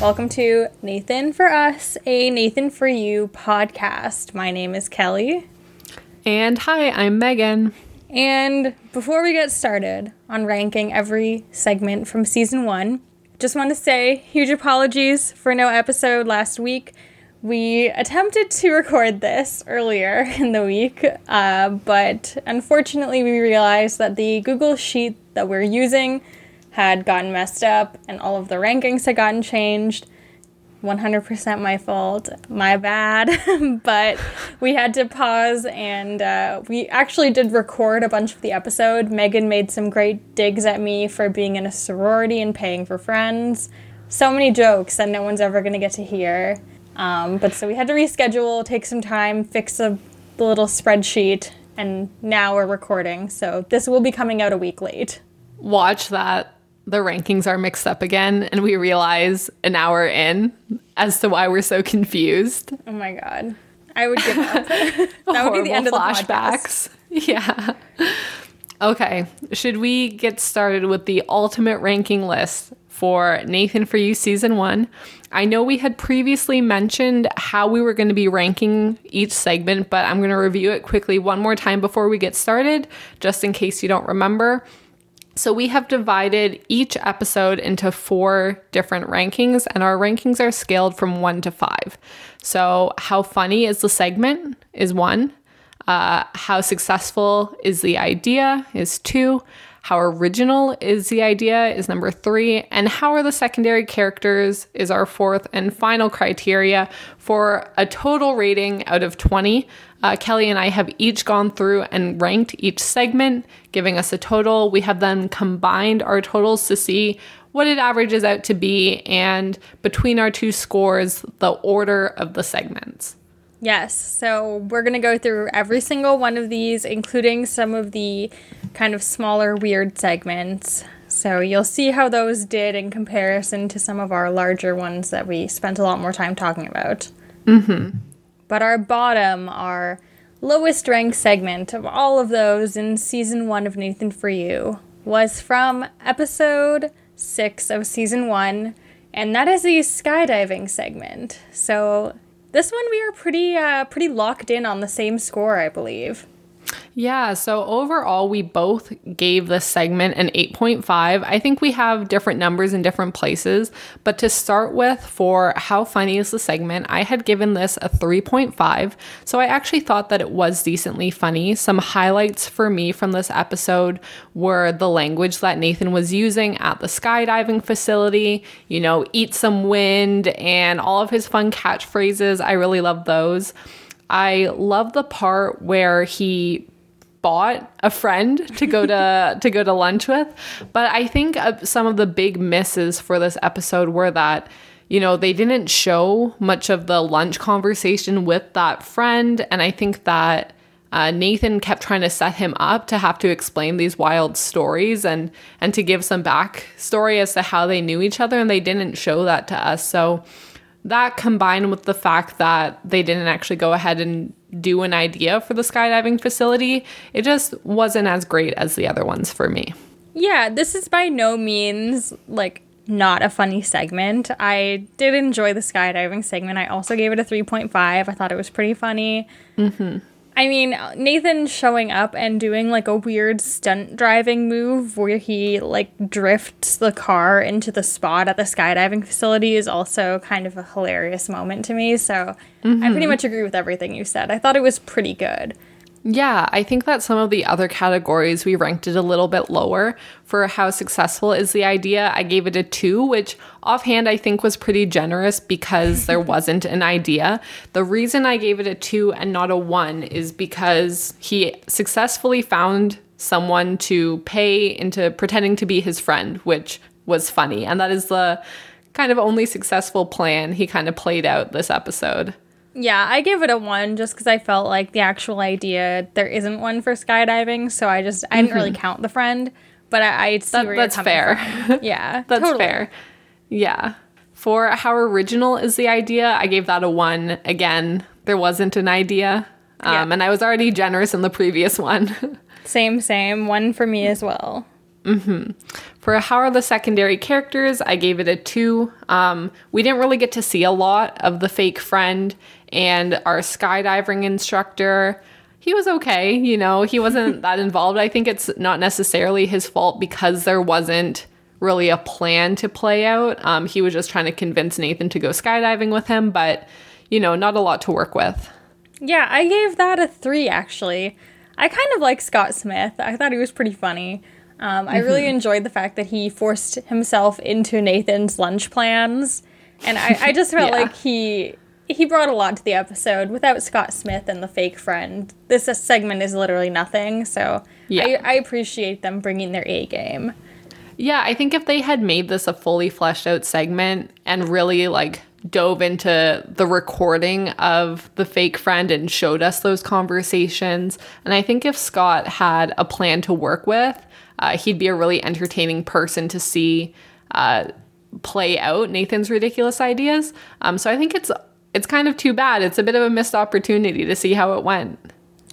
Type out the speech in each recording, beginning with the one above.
Welcome to Nathan for Us, a Nathan for You podcast. My name is Kelly. And hi, I'm Megan. And before we get started on ranking every segment from season one, just want to say huge apologies for no episode last week. We attempted to record this earlier in the week, uh, but unfortunately, we realized that the Google Sheet that we're using had gotten messed up and all of the rankings had gotten changed. 100% my fault, my bad. but we had to pause and uh, we actually did record a bunch of the episode. Megan made some great digs at me for being in a sorority and paying for friends. So many jokes that no one's ever going to get to hear. Um, but so we had to reschedule, take some time, fix a, the little spreadsheet, and now we're recording. So this will be coming out a week late. Watch that the rankings are mixed up again and we realize an hour in as to why we're so confused. Oh my god. I would give up. that would be the end of the flashbacks. Podcast. Yeah. Okay. Should we get started with the ultimate ranking list for Nathan for You season 1? I know we had previously mentioned how we were going to be ranking each segment, but I'm going to review it quickly one more time before we get started, just in case you don't remember. So we have divided each episode into four different rankings, and our rankings are scaled from one to five. So, how funny is the segment is one, uh, how successful is the idea is two, how original is the idea is number three, and how are the secondary characters is our fourth and final criteria for a total rating out of 20 uh, Kelly and I have each gone through and ranked each segment, giving us a total. We have then combined our totals to see what it averages out to be, and between our two scores, the order of the segments. Yes, so we're going to go through every single one of these, including some of the kind of smaller, weird segments. So you'll see how those did in comparison to some of our larger ones that we spent a lot more time talking about. Mm hmm. But our bottom, our lowest ranked segment of all of those in season one of Nathan for You was from episode six of season one, and that is the skydiving segment. So this one we are pretty uh, pretty locked in on the same score, I believe. Yeah, so overall, we both gave this segment an 8.5. I think we have different numbers in different places, but to start with, for how funny is the segment, I had given this a 3.5. So I actually thought that it was decently funny. Some highlights for me from this episode were the language that Nathan was using at the skydiving facility, you know, eat some wind, and all of his fun catchphrases. I really love those. I love the part where he bought a friend to go to to go to lunch with, but I think uh, some of the big misses for this episode were that you know, they didn't show much of the lunch conversation with that friend. And I think that uh, Nathan kept trying to set him up to have to explain these wild stories and and to give some backstory as to how they knew each other, and they didn't show that to us. So that combined with the fact that they didn't actually go ahead and do an idea for the skydiving facility, it just wasn't as great as the other ones for me. Yeah, this is by no means like not a funny segment. I did enjoy the skydiving segment. I also gave it a 3.5. I thought it was pretty funny. Mm-hmm. I mean, Nathan showing up and doing like a weird stunt driving move where he like drifts the car into the spot at the skydiving facility is also kind of a hilarious moment to me. So mm-hmm. I pretty much agree with everything you said. I thought it was pretty good. Yeah, I think that some of the other categories we ranked it a little bit lower for how successful is the idea. I gave it a two, which offhand I think was pretty generous because there wasn't an idea. The reason I gave it a two and not a one is because he successfully found someone to pay into pretending to be his friend, which was funny. And that is the kind of only successful plan he kind of played out this episode. Yeah, I gave it a one just because I felt like the actual idea there isn't one for skydiving, so I just I didn't mm-hmm. really count the friend, but I, I see that, where that's fair. From. Yeah, that's totally. fair. Yeah, for how original is the idea, I gave that a one. Again, there wasn't an idea, um, yeah. and I was already generous in the previous one. same, same one for me as well. For how are the secondary characters, I gave it a two. Um, we didn't really get to see a lot of the fake friend and our skydiving instructor. He was okay, you know, he wasn't that involved. I think it's not necessarily his fault because there wasn't really a plan to play out. Um, he was just trying to convince Nathan to go skydiving with him, but, you know, not a lot to work with. Yeah, I gave that a three actually. I kind of like Scott Smith. I thought he was pretty funny. Um, I really enjoyed the fact that he forced himself into Nathan's lunch plans, and I, I just felt Yeah. like he he brought a lot to the episode. Without Scott Smith and the fake friend, this segment is literally nothing. So Yeah. I, I appreciate them bringing their A game. Yeah, I think if they had made this a fully fleshed out segment and really like dove into the recording of the fake friend and showed us those conversations, and I think if Scott had a plan to work with, uh, he'd be a really entertaining person to see uh, play out Nathan's ridiculous ideas. Um, so I think it's it's kind of too bad. It's a bit of a missed opportunity to see how it went.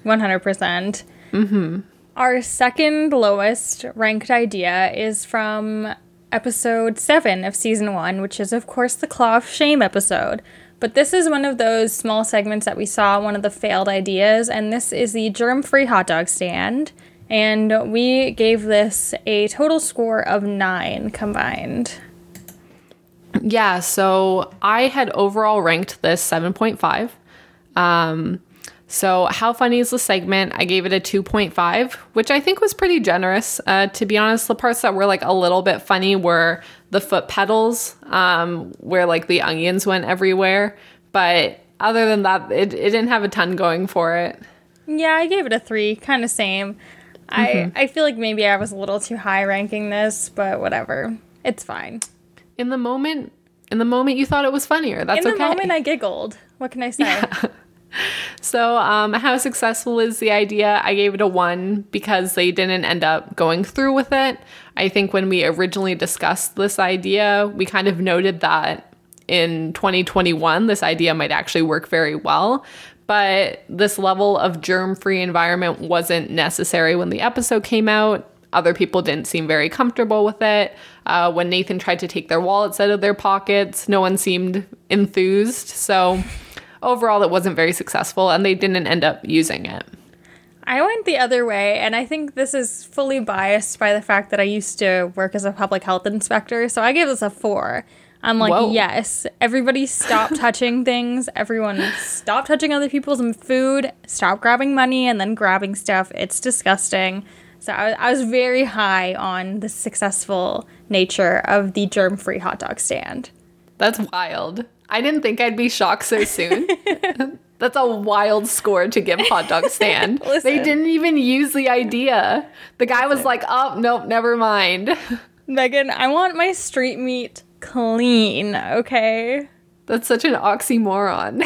100%. percent mm-hmm. Our second lowest ranked idea is from episode 7 of season 1, which is, of course, the Claw of Shame episode. But this is one of those small segments that we saw, one of the failed ideas, and this is the germ free hot dog stand. And we gave this a total score of 9 combined. Yeah, so I had overall ranked this 7.5. Um, so, how funny is the segment? I gave it a 2.5, which I think was pretty generous. Uh, to be honest, the parts that were like a little bit funny were the foot pedals, um, where like the onions went everywhere. But other than that, it, it didn't have a ton going for it. Yeah, I gave it a 3, kind of same. I, I feel like maybe I was a little too high ranking this, but whatever. It's fine. In the moment, in the moment, you thought it was funnier. That's okay. In the okay. moment, I giggled. What can I say? Yeah. So, um, how successful is the idea? I gave it a one because they didn't end up going through with it. I think when we originally discussed this idea, we kind of noted that in 2021, this idea might actually work very well. But this level of germ free environment wasn't necessary when the episode came out. Other people didn't seem very comfortable with it. Uh, when Nathan tried to take their wallets out of their pockets, no one seemed enthused. So, overall it wasn't very successful and they didn't end up using it. I went the other way, and I think this is fully biased by the fact that I used to work as a public health inspector. So I gave this a four. I'm like, Whoa. yes, everybody stop touching things. Everyone stop touching other people's food. Stop grabbing money and then grabbing stuff. It's disgusting. So I, I was very high on the successful nature of the germ free hot dog stand. That's wild. I didn't think I'd be shocked so soon. That's a wild score to give hot dog stand. they didn't even use the idea. The guy was like, "Oh, nope, never mind." Megan, I want my street meat clean, okay? That's such an oxymoron.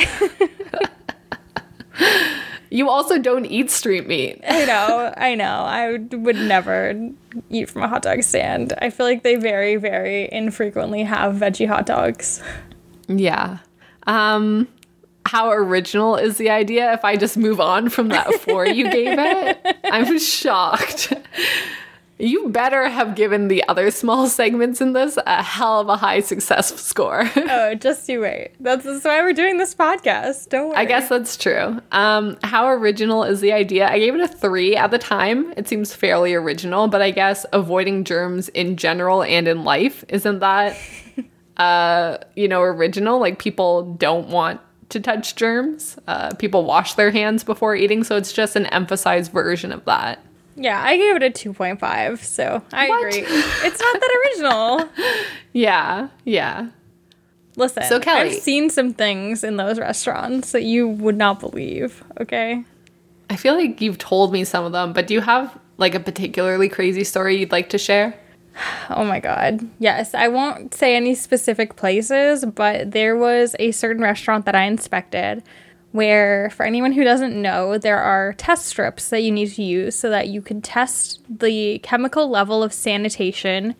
You also don't eat street meat. I know, I know. I would, never eat from a hot dog stand. I feel like they very, very infrequently have veggie hot dogs. Yeah. Um how original is the idea if I just move on from that four you gave it? I'm shocked. You better have given the other small segments in this a hell of a high success score. Oh, just you wait. That's, that's why we're doing this podcast. Don't worry. I guess that's true. Um, how original is the idea? I gave it a three at the time. It seems fairly original, but I guess avoiding germs in general and in life isn't that, uh, you know, original? Like people don't want to touch germs. Uh, people wash their hands before eating, so it's just an emphasized version of that. Yeah, I gave it a 2.5, so I What? agree. It's not that original. Yeah, yeah. Listen, So, Kelly- I've seen some things in those restaurants that you would not believe, okay? I feel like you've told me some of them, but do you have like a particularly crazy story you'd like to share? Oh my god. Yes, I won't say any specific places, but there was a certain restaurant that I inspected where, for anyone who doesn't know, there are test strips that you need to use so that you can test the chemical level of sanitation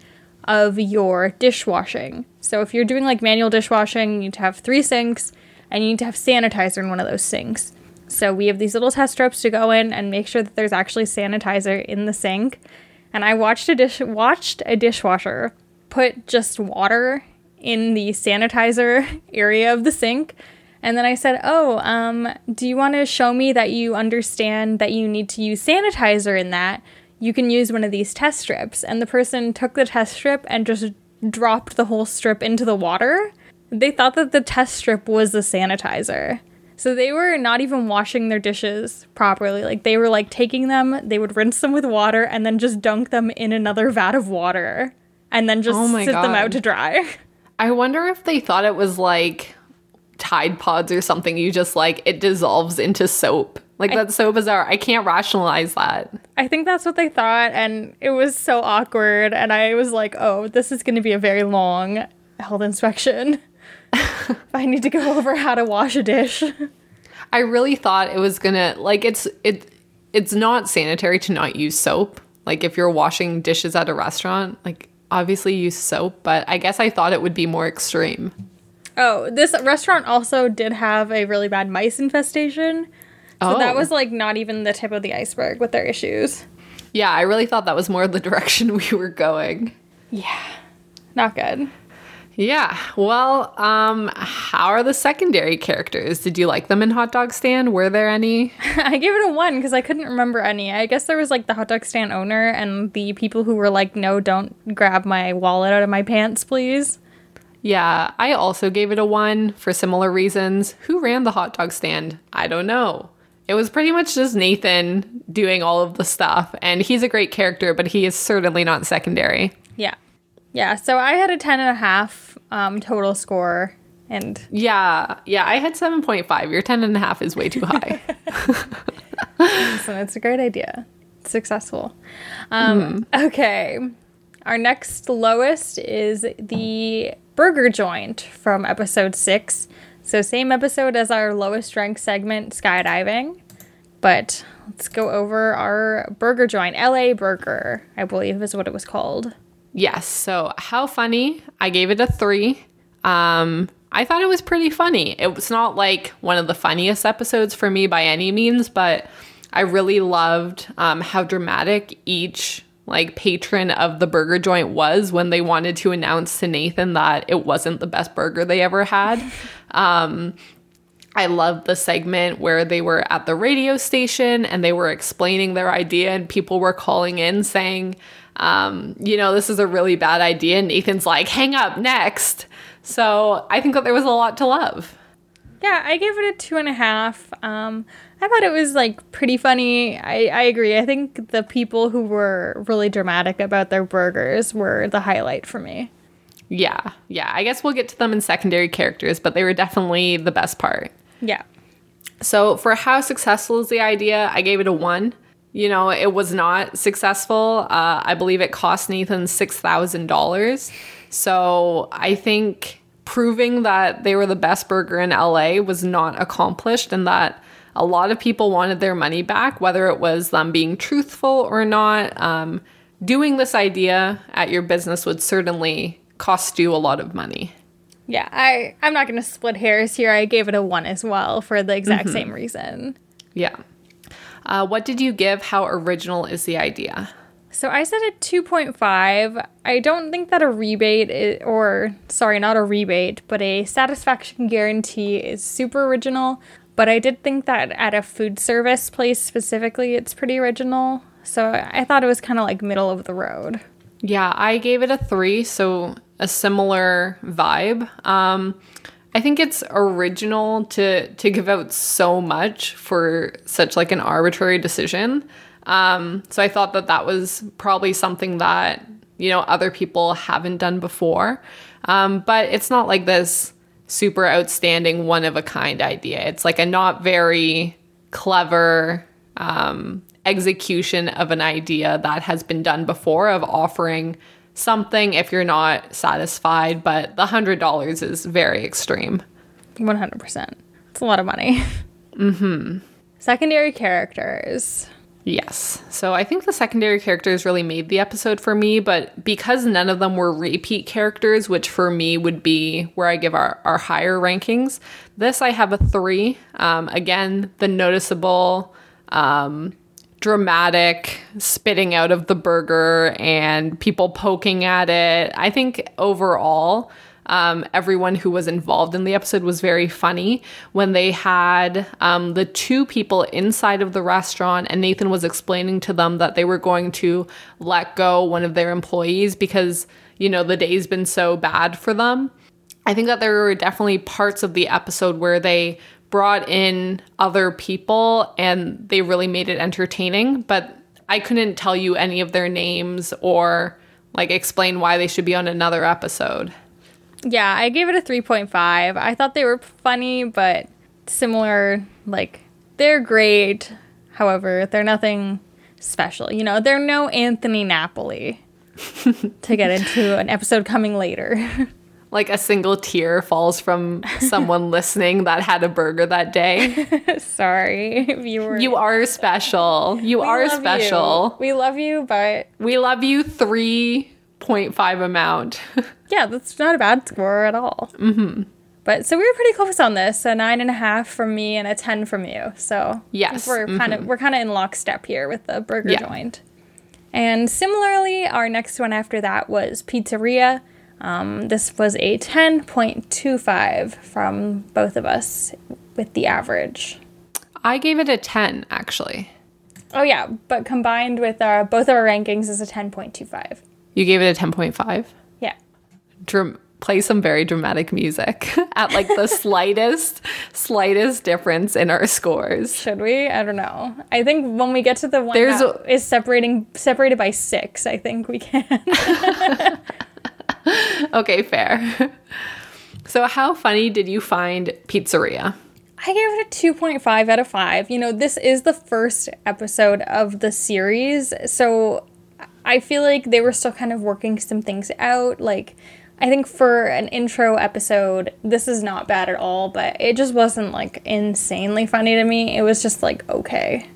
of your dishwashing. So if you're doing like manual dishwashing, you need to have three sinks and you need to have sanitizer in one of those sinks. So we have these little test strips to go in and make sure that there's actually sanitizer in the sink. and I watched a dish watched a dishwasher put just water in the sanitizer area of the sink. And then I said, "Oh, um, do you want to show me that you understand that you need to use sanitizer in that? You can use one of these test strips." And the person took the test strip and just dropped the whole strip into the water. They thought that the test strip was the sanitizer. So they were not even washing their dishes properly. Like they were like taking them, they would rinse them with water and then just dunk them in another vat of water and then just Oh sit them out to dry. I wonder if they thought it was like Tide Pods or something. You just like it dissolves into soap. Like that's so bizarre. I can't rationalize that. I think that's what they thought and it was so awkward and I was like, "Oh, this is going to be a very long health inspection." I need to go over how to wash a dish. I really thought it was gonna like it's it it's not sanitary to not use soap. Like if you're washing dishes at a restaurant, like obviously use soap, but I guess I thought it would be more extreme. Oh, this restaurant also did have a really bad mice infestation. So that Oh. was like not even the tip of the iceberg with their issues. Yeah, I really thought that was more the direction we were going. Yeah. Not good. Yeah. Well, um, how are the secondary characters? Did you like them in Hot Dog Stand? Were there any? I gave it a one because I couldn't remember any. I guess there was like the hot dog stand owner and the people who were like, no, don't grab my wallet out of my pants, please. Yeah, I also gave it a one for similar reasons. Who ran the hot dog stand? I don't know. It was pretty much just Nathan doing all of the stuff, and he's a great character, but he is certainly not secondary. Yeah. Yeah. So I had a 10 and a half um, total score. And Yeah, yeah, I had 7.5. Your 10 and a half is way too high. so it's a great idea. It's successful. Um, Okay. Our next lowest is the burger joint from episode six. So, same episode as our lowest ranked segment, skydiving. But let's go over our burger joint. LA Burger, I believe is what it was called. Yes. So, how funny? I gave it a three. Um, I thought it was pretty funny. It was not like one of the funniest episodes for me by any means, but I really loved um, how dramatic each like patron of the burger joint was when they wanted to announce to Nathan that it wasn't the best burger they ever had. Um, I loved the segment where they were at the radio station and they were explaining their idea, and people were calling in saying, um, you know, this is a really bad idea. And Nathan's like, hang up next. So I think that there was a lot to love. Yeah, I gave it a two and a half. Um, I thought it was like pretty funny. I, I agree. I think the people who were really dramatic about their burgers were the highlight for me. Yeah, yeah. I guess we'll get to them in secondary characters, but they were definitely the best part. Yeah. So, for how successful is the idea, I gave it a one. You know, it was not successful. Uh, I believe it cost Nathan $6,000. So, I think proving that they were the best burger in LA was not accomplished and that a lot of people wanted their money back, whether it was them being truthful or not. Um, doing this idea at your business would certainly cost you a lot of money. Yeah, I, I'm not going to split hairs here. I gave it a one as well for the exact same reason. Yeah. Uh, what did you give? How original is the idea? So I said a 2.5. I don't think that a rebate, i or sorry, not a rebate, but a satisfaction guarantee is super original. But I did think that at a food service place specifically, it's pretty original. So I thought it was kind of like middle of the road. Yeah, I gave it a three, so a similar vibe. Um, I think it's original to to give out so much for such like an arbitrary decision. Um, so I thought that that was probably something that you know other people haven't done before. Um, but it's not like this super outstanding one of a kind idea. It's like a not very clever um, execution of an idea that has been done before of offering something if you're not satisfied, but the hundred dollars is very extreme. 100%. It's a lot of money. mm-hmm. Secondary characters. Yes. So I think the secondary characters really made the episode for me, but because none of them were repeat characters, which for me would be where I give our, our higher rankings, this I have a three. Um, again, the noticeable um, dramatic spitting out of the burger and people poking at it. I think overall, um, everyone who was involved in the episode was very funny when they had um, the two people inside of the restaurant and Nathan was explaining to them that they were going to let go one of their employees because, you know, the day's been so bad for them. I think that there were definitely parts of the episode where they brought in other people and they really made it entertaining, but I couldn't tell you any of their names or like explain why they should be on another episode. Yeah, I gave it a 3.5. I thought they were funny, but similar. Like, they're great. However, they're nothing special. You know, they're no Anthony Napoli to get into an episode coming later. like a single tear falls from someone listening that had a burger that day. Sorry, viewer. You are special. You we are special. You. We love you, but we love you 3.5 amount. yeah, that's not a bad score at all. Mm-hmm. But so we were pretty close on this. A nine and a half from me and a ten from you. So yes, we're mm-hmm. kind of we're kind of in lockstep here with the burger yeah. joint. And similarly, our next one after that was Pizzeria. Um, this was a 10.25 from both of us with the average. I gave it a 10, actually. Oh, yeah, but combined with our, both of our rankings is a 10.25. You gave it a 10.5? Yeah. Dram- play some very dramatic music at like the slightest, slightest difference in our scores. Should we? I don't know. I think when we get to the one There's that a- is separating separated by six, I think we can. okay, fair. So, how funny did you find Pizzeria? I gave it a 2.5 out of 5. You know, this is the first episode of the series, so I feel like they were still kind of working some things out. Like, I think for an intro episode, this is not bad at all, but it just wasn't like insanely funny to me. It was just like okay.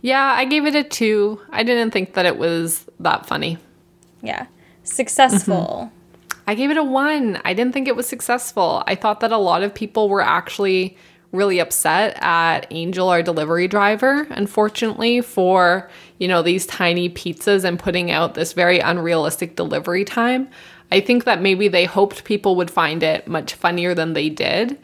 Yeah, I gave it a 2. I didn't think that it was that funny. Yeah. Successful. Mm-hmm. I gave it a one. I didn't think it was successful. I thought that a lot of people were actually really upset at Angel, our delivery driver, unfortunately, for, you know, these tiny pizzas and putting out this very unrealistic delivery time. I think that maybe they hoped people would find it much funnier than they did.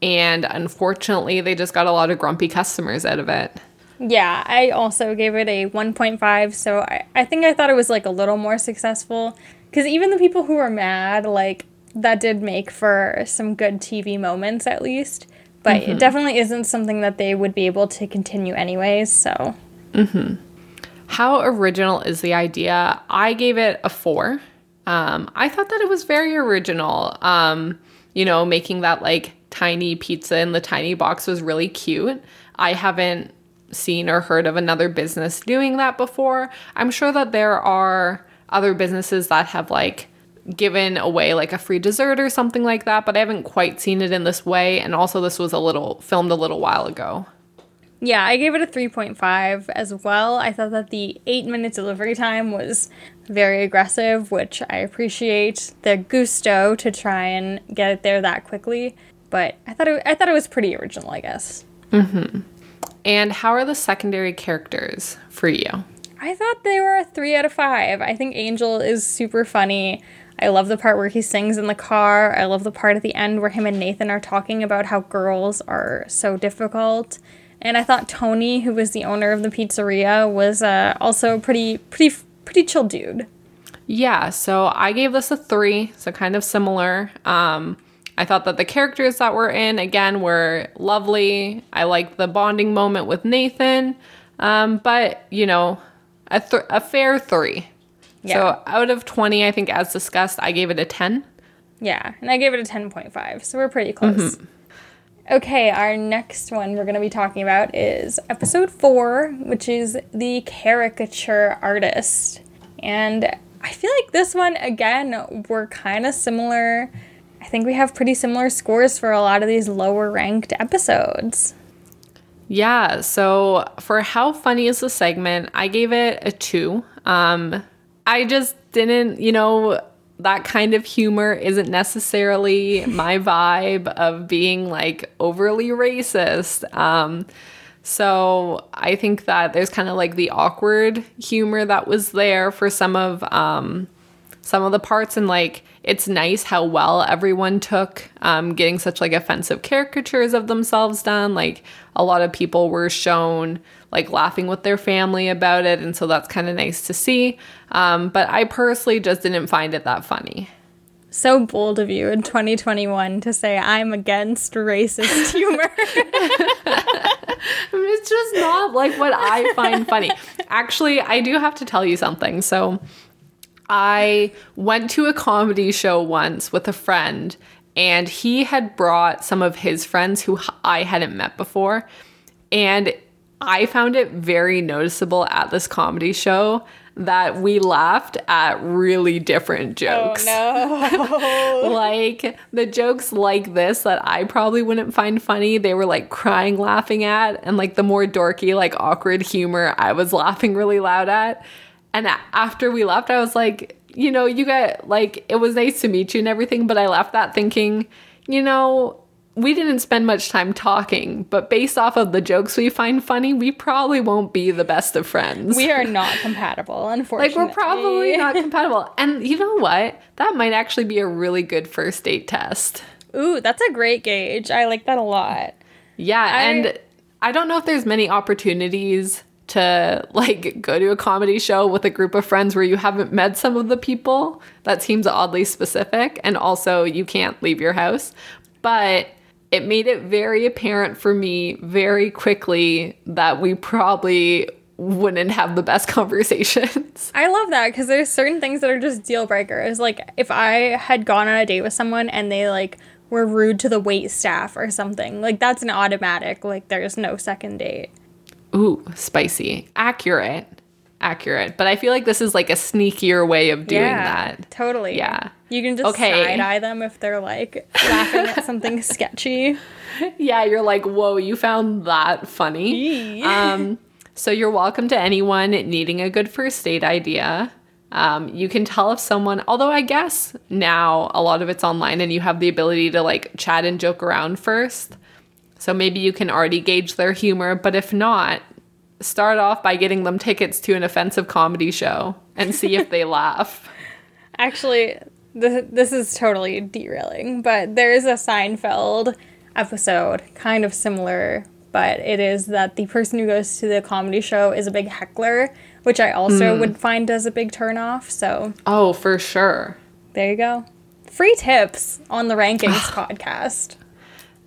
And unfortunately, they just got a lot of grumpy customers out of it. Yeah, I also gave it a 1.5. So I, I think I thought it was like a little more successful. Because even the people who were mad, like, that did make for some good TV moments at least. But mm-hmm. it definitely isn't something that they would be able to continue anyways, so. Mm-hmm. How original is the idea? I gave it a four. Um, I thought that it was very original. Um, you know, making that like tiny pizza in the tiny box was really cute. I haven't seen or heard of another business doing that before. I'm sure that there are other businesses that have like given away like a free dessert or something like that, but I haven't quite seen it in this way. And also, this was a little filmed a little while ago. Yeah, I gave it a 3.5 as well. I thought that the eight minute delivery time was very aggressive, which I appreciate the gusto to try and get it there that quickly. But I thought it, I thought it was pretty original, I guess. Mm-hmm. And how are the secondary characters for you? I thought they were a three out of five. I think Angel is super funny. I love the part where he sings in the car. I love the part at the end where him and Nathan are talking about how girls are so difficult. And I thought Tony, who was the owner of the pizzeria, was uh, also pretty, pretty, pretty chill dude. Yeah, so I gave this a three, so kind of similar. Um, I thought that the characters that were in, again, were lovely. I liked the bonding moment with Nathan. Um, but, you know, a, th- a fair three. Yeah. So out of 20, I think, as discussed, I gave it a 10. Yeah, and I gave it a 10.5. So we're pretty close. Mm-hmm. Okay, our next one we're going to be talking about is episode four, which is the caricature artist. And I feel like this one, again, we're kind of similar. I think we have pretty similar scores for a lot of these lower ranked episodes. Yeah, so for how funny is the segment, I gave it a two. Um, I just didn't, you know, that kind of humor isn't necessarily my vibe of being like overly racist. Um, So I think that there's kind of like the awkward humor that was there for some of um, some of the parts, and like it's nice how well everyone took um, getting such like offensive caricatures of themselves done. Like a lot of people were shown like laughing with their family about it, and so that's kind of nice to see. Um, but I personally just didn't find it that funny. So bold of you in 2021 to say I'm against racist humor. it's just not like what I find funny. Actually, I do have to tell you something. So, I went to a comedy show once with a friend, and he had brought some of his friends who I hadn't met before. And I found it very noticeable at this comedy show that we laughed at really different oh, jokes. Oh no. like the jokes like this that I probably wouldn't find funny, they were like crying laughing at, and like the more dorky, like awkward humor, I was laughing really loud at. And after we left, I was like, you know, you got like it was nice to meet you and everything, but I left that thinking, you know, we didn't spend much time talking, but based off of the jokes we find funny, we probably won't be the best of friends. We are not compatible, unfortunately. like we're probably not compatible. And you know what? That might actually be a really good first date test. Ooh, that's a great gauge. I like that a lot. Yeah, I- and I don't know if there's many opportunities to like go to a comedy show with a group of friends where you haven't met some of the people. That seems oddly specific and also you can't leave your house. But it made it very apparent for me very quickly that we probably wouldn't have the best conversations. I love that because there's certain things that are just deal breakers. Like if I had gone on a date with someone and they like were rude to the wait staff or something, like that's an automatic. Like there's no second date. Ooh, spicy. Accurate. Accurate. But I feel like this is like a sneakier way of doing that. Totally. Yeah. You can just Okay. side eye them if they're like laughing at something sketchy. Yeah, you're like, whoa, you found that funny. Um, so you're welcome to anyone needing a good first date idea. Um, you can tell if someone, although I guess now a lot of it's online and you have the ability to like chat and joke around first. So maybe you can already gauge their humor, but if not, start off by getting them tickets to an offensive comedy show and see if they laugh. Actually, th- this is totally derailing, but there is a Seinfeld episode, kind of similar, but it is that the person who goes to the comedy show is a big heckler, which I also Hmm. would find as a big turnoff. So Oh, for sure. there you go. Free tips on the Rankings podcast.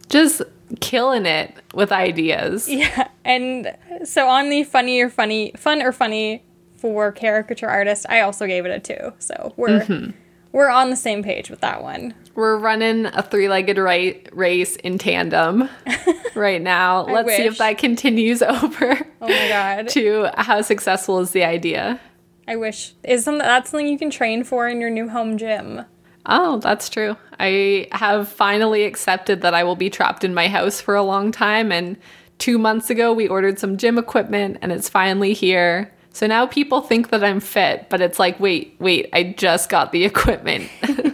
Just killing it with ideas. Yeah, and so on the funny or funny, fun or funny for caricature artist, I also gave it a two. So we're Mm-hmm. we're on the same page with that one. We're running a three-legged right race in tandem right now. Let's see if that continues over Oh my god. to how successful is the idea. I wish is some that's something you can train for in your new home gym. Oh, that's true. I have finally accepted that I will be trapped in my house for a long time and 2 months ago we ordered some gym equipment and it's finally here. So now people think that I'm fit, but it's like, wait, wait, I just got the equipment.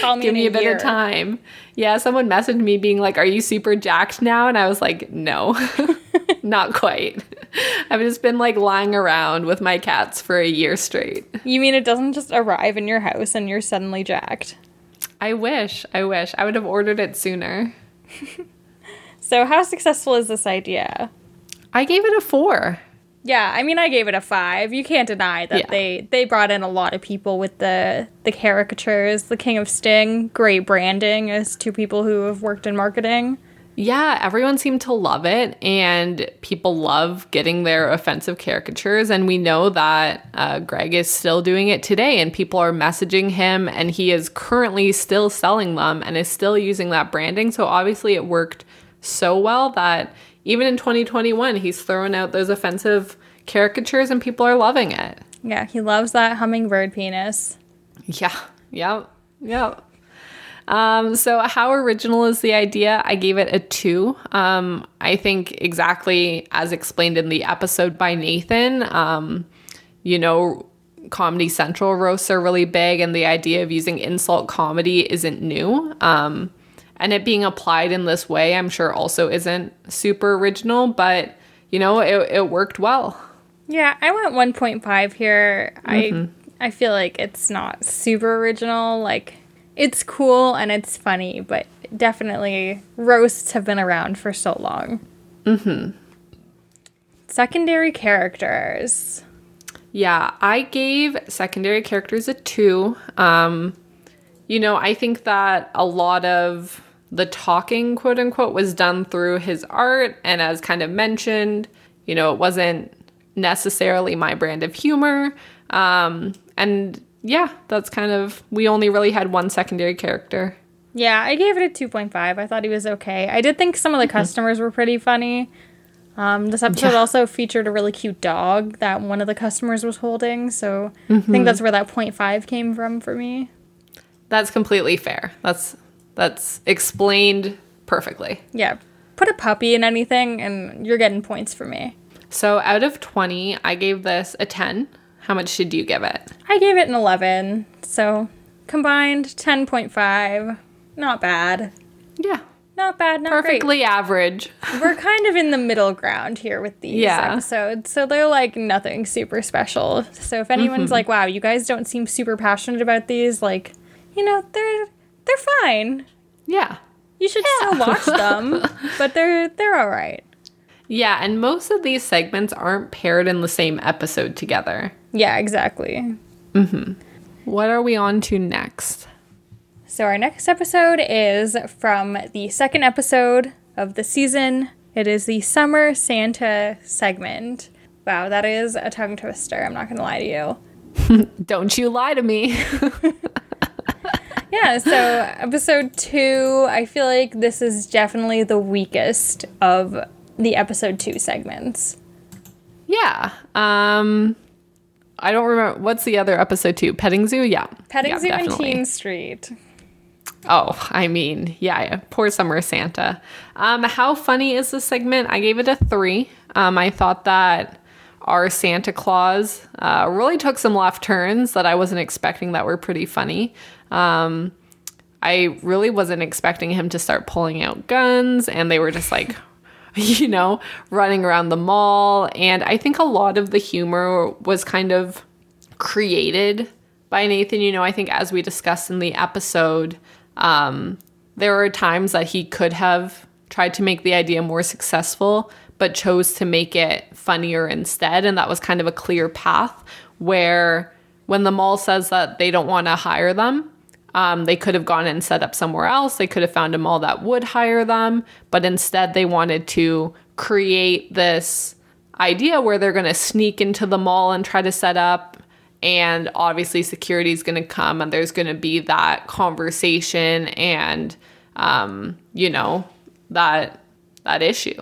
Call me Give me a bit year. of time. Yeah, someone messaged me being like, Are you super jacked now? And I was like, No, not quite. I've just been like lying around with my cats for a year straight. You mean it doesn't just arrive in your house and you're suddenly jacked? I wish, I wish. I would have ordered it sooner. So how successful is this idea? I gave it a four. Yeah, I mean I gave it a 5. You can't deny that Yeah. they they brought in a lot of people with the the caricatures, the King of Sting, great branding as two people who have worked in marketing. Yeah, everyone seemed to love it, and people love getting their offensive caricatures. And we know that uh, Greg is still doing it today, and people are messaging him, and he is currently still selling them and is still using that branding. So obviously, it worked so well that even in 2021, he's throwing out those offensive caricatures, and people are loving it. Yeah, he loves that hummingbird penis. Yeah, yeah, yep. Um, so how original is the idea? I gave it a two. Um, I think exactly as explained in the episode by Nathan. Um, you know, Comedy Central roasts are really big, and the idea of using insult comedy isn't new. Um, and it being applied in this way, I'm sure also isn't super original, but you know, it, it worked well. Yeah, I went 1.5 here. Mm-hmm. I I feel like it's not super original. Like it's cool and it's funny, but definitely roasts have been around for so long. Mhm. Secondary characters. Yeah, I gave secondary characters a 2. Um you know, I think that a lot of the talking, quote unquote, was done through his art. And as kind of mentioned, you know, it wasn't necessarily my brand of humor. Um, and yeah, that's kind of, we only really had one secondary character. Yeah, I gave it a 2.5. I thought he was okay. I did think some of the mm-hmm. customers were pretty funny. Um, this episode yeah. also featured a really cute dog that one of the customers was holding. So mm-hmm. I think mm-hmm. that's where that 0.5 came from for me. That's completely fair. That's that's explained perfectly. Yeah. Put a puppy in anything and you're getting points for me. So out of 20, I gave this a 10. How much did you give it? I gave it an 11. So combined 10.5. Not bad. Yeah. Not bad, not Perfectly great. average. We're kind of in the middle ground here with these yeah. episodes. So they're like nothing super special. So if anyone's mm-hmm. like, wow, you guys don't seem super passionate about these, like, you know, they're they're fine. Yeah. You should yeah. still watch them, but they're they're all right. Yeah, and most of these segments aren't paired in the same episode together. Yeah, exactly. Mhm. What are we on to next? So our next episode is from the second episode of the season. It is the Summer Santa segment. Wow, that is a tongue twister. I'm not going to lie to you. Don't you lie to me. yeah, so episode two, I feel like this is definitely the weakest of the episode two segments. Yeah. Um I don't remember what's the other episode two? Petting Zoo? Yeah. Petting yeah, Zoo definitely. and Teen Street. Oh, I mean, yeah, yeah, poor summer Santa. Um, how funny is this segment? I gave it a three. Um, I thought that our Santa Claus uh, really took some left turns that I wasn't expecting that were pretty funny. Um, I really wasn't expecting him to start pulling out guns, and they were just like, you know, running around the mall. And I think a lot of the humor was kind of created by Nathan. You know, I think as we discussed in the episode, um, there were times that he could have tried to make the idea more successful, but chose to make it funnier instead. And that was kind of a clear path where when the mall says that they don't want to hire them, um, they could have gone and set up somewhere else. They could have found a mall that would hire them, but instead they wanted to create this idea where they're going to sneak into the mall and try to set up. And obviously, security is going to come and there's going to be that conversation and, um, you know, that that issue.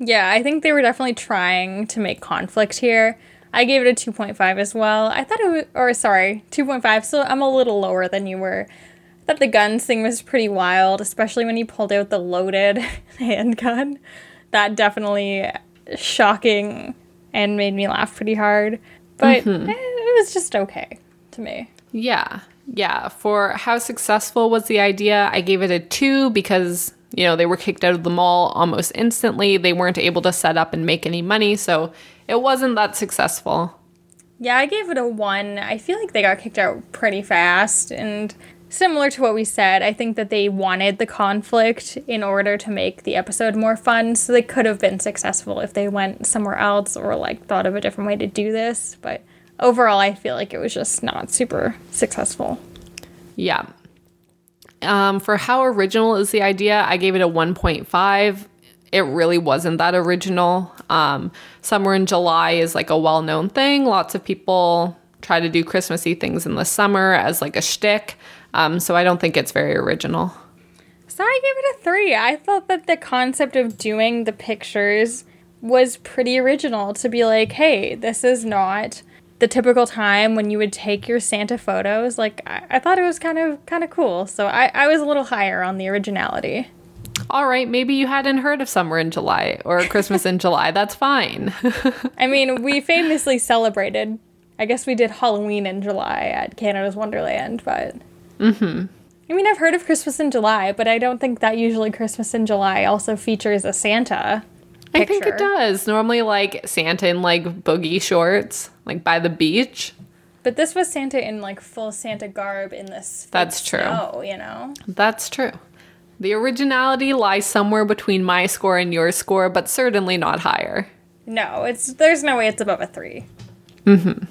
Yeah, I think they were definitely trying to make conflict here. I gave it a 2.5 as well. I thought it was, or sorry, 2.5. So I'm a little lower than you were. I thought the guns thing was pretty wild, especially when he pulled out the loaded handgun. That definitely shocking and made me laugh pretty hard. But mm-hmm. it was just okay to me. Yeah. Yeah. For how successful was the idea, I gave it a two because you know, they were kicked out of the mall almost instantly. They weren't able to set up and make any money, so it wasn't that successful. Yeah, I gave it a one. I feel like they got kicked out pretty fast. And similar to what we said, I think that they wanted the conflict in order to make the episode more fun. So they could have been successful if they went somewhere else or like thought of a different way to do this. But overall, I feel like it was just not super successful. Yeah. Um, for how original is the idea, I gave it a 1.5. It really wasn't that original. Um, Summer in July is like a well known thing. Lots of people try to do Christmassy things in the summer as like a shtick. Um, so I don't think it's very original. So I gave it a three. I thought that the concept of doing the pictures was pretty original to be like, hey, this is not the typical time when you would take your Santa photos. Like I, I thought it was kind of kind of cool. So I, I was a little higher on the originality. All right, maybe you hadn't heard of Summer in July or Christmas in July. That's fine. I mean, we famously celebrated. I guess we did Halloween in July at Canada's Wonderland, but mm-hmm. I mean, I've heard of Christmas in July, but I don't think that usually Christmas in July also features a Santa. I think it does. Normally, like Santa in like boogie shorts, like by the beach. But this was Santa in like full Santa garb in this. That's true. Oh, you know. That's true. The originality lies somewhere between my score and your score, but certainly not higher. No, it's there's no way it's above a three. Mhm.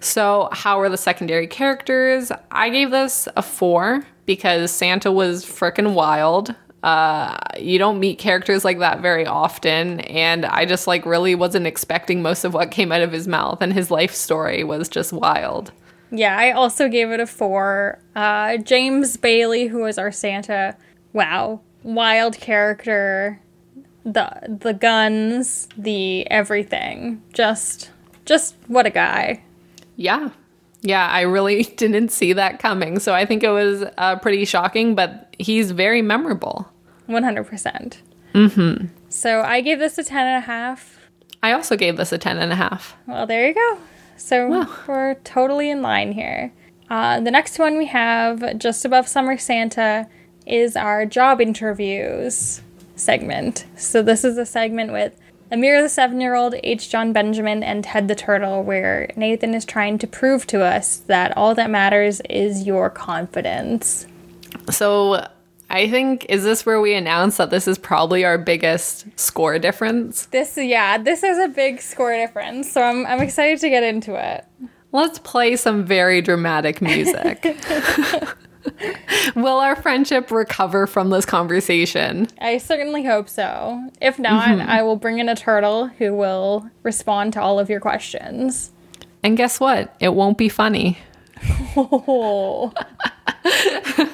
So, how are the secondary characters? I gave this a four because Santa was frickin' wild. Uh, you don't meet characters like that very often, and I just like really wasn't expecting most of what came out of his mouth, and his life story was just wild. Yeah, I also gave it a four. Uh, James Bailey, who was our Santa, wow, wild character. The the guns, the everything, just just what a guy. Yeah. Yeah, I really didn't see that coming. So I think it was uh, pretty shocking, but he's very memorable. One hundred percent. Mm-hmm. So I gave this a ten and a half. I also gave this a 10 and a half. Well, there you go. So Wow. we're totally in line here. Uh, the next one we have just above Summer Santa is our job interviews segment. So this is a segment with Amir the seven year old, H. John Benjamin, and Ted the Turtle, where Nathan is trying to prove to us that all that matters is your confidence. So I think, is this where we announce that this is probably our biggest score difference? This, yeah, this is a big score difference. So I'm, I'm excited to get into it. Let's play some very dramatic music. Will our friendship recover from this conversation? I certainly hope so. If not, mm-hmm. I will bring in a turtle who will respond to all of your questions. And guess what? It won't be funny. Oh,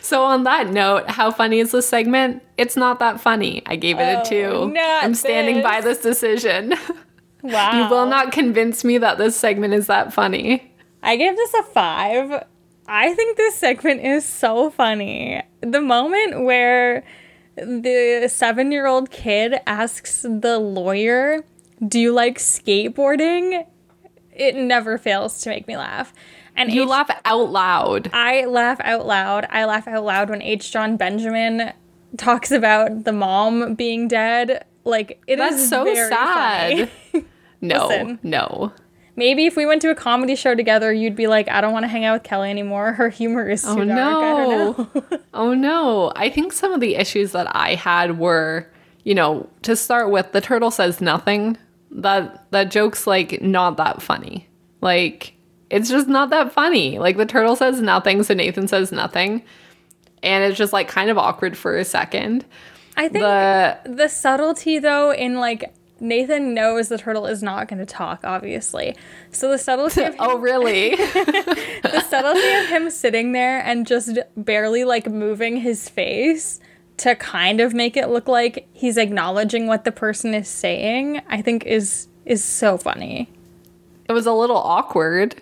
So, on that note, how funny is this segment? It's not that funny. I gave it a oh, two. I'm standing this. by this decision. wow. you will not convince me that this segment is that funny. I gave this a five. I think this segment is so funny. The moment where the seven year old kid asks the lawyer, Do you like skateboarding? It never fails to make me laugh. And You H- laugh out loud. I laugh out loud. I laugh out loud when H. John Benjamin talks about the mom being dead. Like it is That's so very sad. No, Listen. no. Maybe if we went to a comedy show together, you'd be like, I don't want to hang out with Kelly anymore. Her humor is oh, too Oh dark. I no. don't know. oh no. I think some of the issues that I had were, you know, to start with, the turtle says nothing. That that joke's like not that funny. Like it's just not that funny. Like the turtle says nothing, so Nathan says nothing. And it's just like kind of awkward for a second. I think The the subtlety though in like Nathan knows the turtle is not going to talk, obviously. So the subtlety of oh, him, oh really? the subtlety of him sitting there and just barely like moving his face to kind of make it look like he's acknowledging what the person is saying, I think is is so funny. it was a little awkward,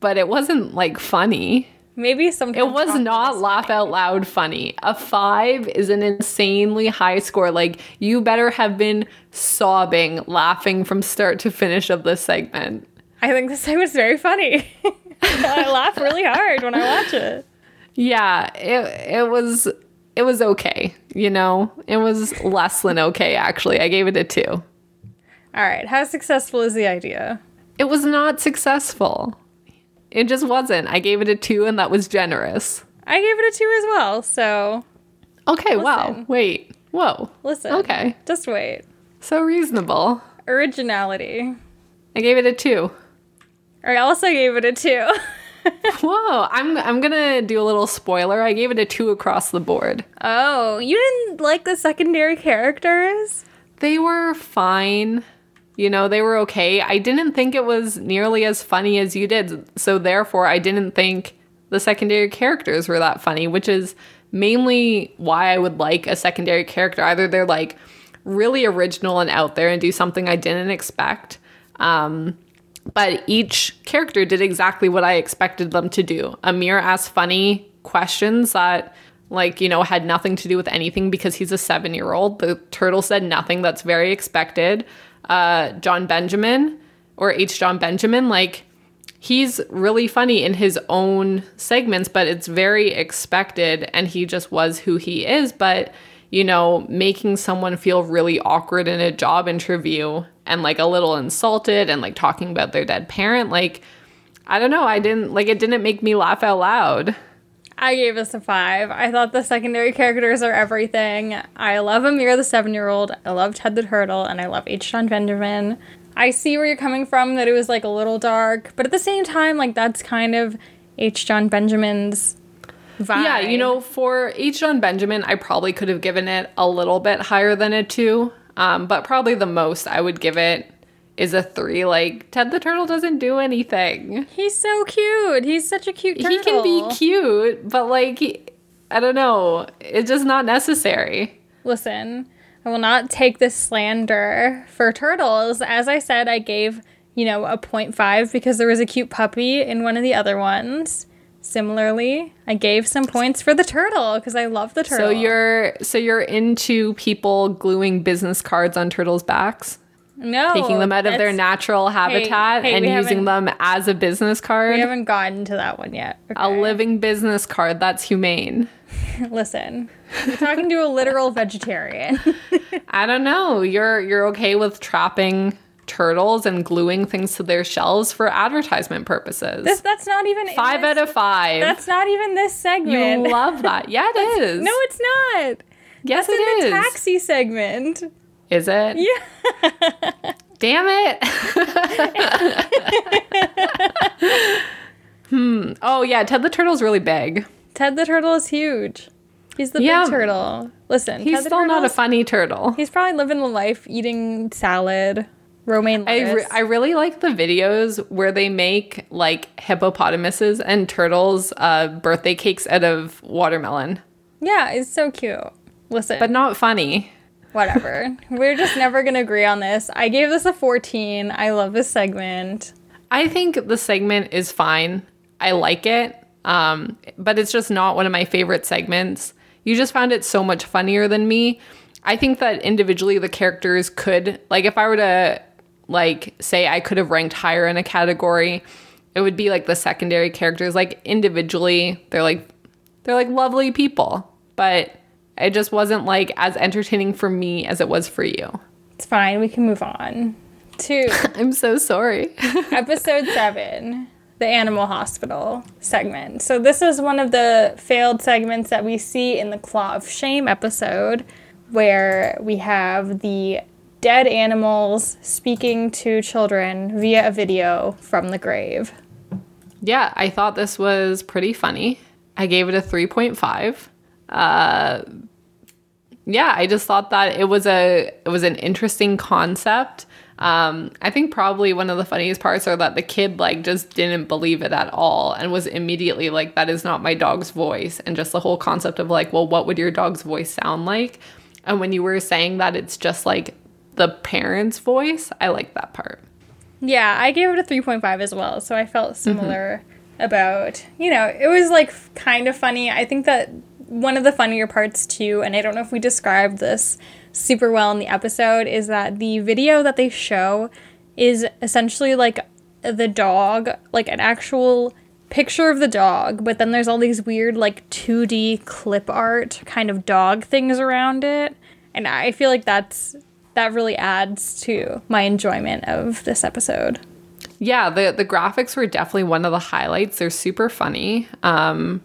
but it wasn't like funny. Maybe sometimes It was not laugh out loud funny. A five is an insanely high score. Like, you better have been sobbing, laughing from start to finish of this segment. I think this was very funny. I laugh really hard when I watch it. Yeah, it, it was it was okay. You know, it was less than okay. Actually, I gave it a two. All right, how successful is the idea? It was not successful. It just wasn't. I gave it a two, and that was generous. I gave it a two as well. So Okay. Wow. Wait. Whoa. listen. Okay. Just wait. So reasonable. Originality. I gave it a two. I also gave it a two. Whoa, I'm I'm gonna do a little spoiler. I gave it a two across the board. oh, you didn't like the secondary characters? They were fine. You know, they were okay. I didn't think it was nearly as funny as you did. So therefore I didn't think the secondary characters were that funny, which is mainly why I would like a secondary character. Either they're like really original and out there and do something I didn't expect. Um but each character did exactly what I expected them to do. Amir asked funny questions that, like, you know, had nothing to do with anything because he's a seven year old. The turtle said nothing that's very expected. Uh, John Benjamin, or H. John Benjamin, like, he's really funny in his own segments, but it's very expected and he just was who he is. But, you know, making someone feel really awkward in a job interview and like a little insulted and like talking about their dead parent, like, I don't know. I didn't like it, didn't make me laugh out loud. I gave this a five. I thought the secondary characters are everything. I love Amir the seven year old. I love Ted the Turtle, and I love H. John Benjamin. I see where you're coming from that it was like a little dark, but at the same time, like that's kind of H. John Benjamin's vibe. Yeah, you know, for H. John Benjamin, I probably could have given it a little bit higher than a two, um, but probably the most I would give it is a three. Like Ted the Turtle doesn't do anything. He's so cute. He's such a cute turtle. He can be cute, but like he, I don't know, it's just not necessary. Listen, I will not take this slander for turtles. As I said, I gave, you know, a 0.5 because there was a cute puppy in one of the other ones. Similarly, I gave some points for the turtle because I love the turtle. So you're so you're into people gluing business cards on turtles' backs? No taking them out of their natural habitat hey, and using them as a business card. We haven't gotten to that one yet. A living business card. That's humane. Listen, you're talking to a literal vegetarian. I don't know. You're you're okay with trapping turtles and gluing things to their shells for advertisement purposes. this, that's not even five this- out of five. That's not even this segment. you love that. Yeah, it is. no, it's not. yes, That's it in the taxi segment. Is it? Yeah. Damn it. hmm. Oh yeah, Ted the Turtle's really big. Ted the turtle is huge. He's the Yeah. big turtle. Listen, He's still not a funny turtle. He's probably living the life eating salad, romaine I, lettuce. re- I really like the videos where they make like hippopotamuses and turtles uh, birthday cakes out of watermelon, yeah, it's so cute. Listen, but not funny. Whatever. We're just never gonna agree on this. I gave this a 14. I love this segment. I think the segment is fine. I like it, um, but it's just not one of my favorite segments. You just found it so much funnier than me. I think that individually the characters could like if I were to like say I could have ranked higher in a category, it would be like the secondary characters. Like individually, they're like they're like lovely people, but it just wasn't like as entertaining for me as it was for you. It's fine. We can move on to I'm so sorry. episode seven, the animal hospital segment. So this is one of the failed segments that we see in the Claw of Shame episode, where we have the dead animals speaking to children via a video from the grave. Yeah, I thought this was pretty funny. I gave it a 3.5. Uh yeah, I just thought that it was a it was an interesting concept. Um, I think probably one of the funniest parts are that the kid like just didn't believe it at all and was immediately like, "That is not my dog's voice," and just the whole concept of like, "Well, what would your dog's voice sound like?" And when you were saying that it's just like the parent's voice, I like that part. Yeah, I gave it a 3.5 as well, so I felt similar about, you know, it was like kind of funny. I think that one of the funnier parts too, and I don't know if we described this super well in the episode, is that the video that they show is essentially like the dog, like an actual picture of the dog, but then there's all these weird like 2D clip art kind of dog things around it. And I feel like that's that really adds to my enjoyment of this episode. Yeah, the the graphics were definitely one of the highlights. They're super funny. Um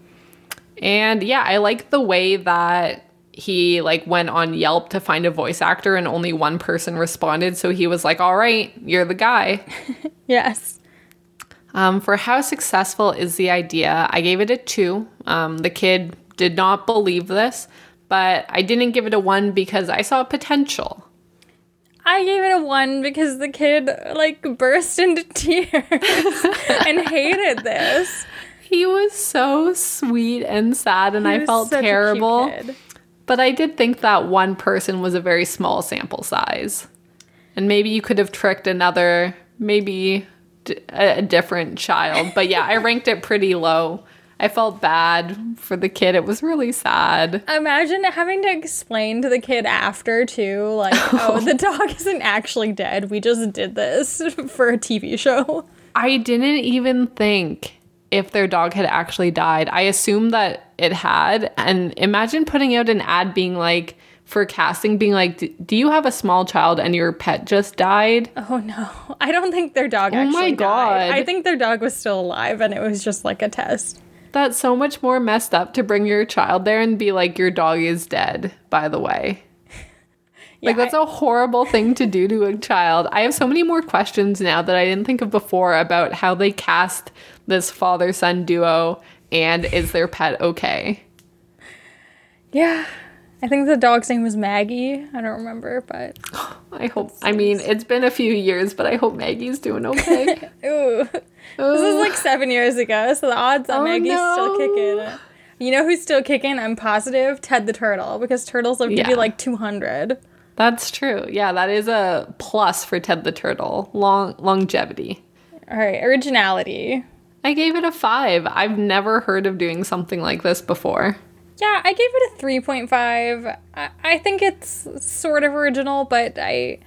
and yeah, I like the way that he like went on Yelp to find a voice actor and only one person responded, so he was like, "All right, you're the guy." Yes. Um, for how successful is the idea, I gave it a two. Um, the kid did not believe this, but I didn't give it a one because I saw potential. I gave it a one because the kid like burst into tears and hated this. He was so sweet and sad, and He I felt such a cute terrible. But I did think that one person was a very small sample size. And maybe you could have tricked another, maybe d- a different child. But yeah, I ranked it pretty low. I felt bad for the kid. It was really sad. Imagine having to explain to the kid after too, like, oh, the dog isn't actually dead. We just did this for a TV show. I didn't even think if their dog had actually died. I assume that it had. And imagine putting out an ad being like, for casting, being like, do you have a small child and your pet just died? Oh no. I don't think their dog actually Oh my died. God. I think their dog was still alive and it was just like a test. That's so much more messed up to bring your child there and be like, your dog is dead, by the way. Like, Yeah, that's a horrible thing to do to a child. I have so many more questions now that I didn't think of before about how they cast this father son duo and is their pet okay? Yeah. I think the dog's name was Maggie. I don't remember, but I hope, I mean, it's been a few years, but I hope Maggie's doing okay. ooh. This is like seven years ago, so the odds that Oh, Maggie's still kicking. You know who's still kicking? I'm positive Ted the Turtle because turtles live to be like 200. That's true. Yeah, that is a plus for Ted the Turtle. Long longevity. All right, originality. I gave it a five. I've never heard of doing something like this before. Yeah, I gave it a 3.5. I, I think it's sort of original, but I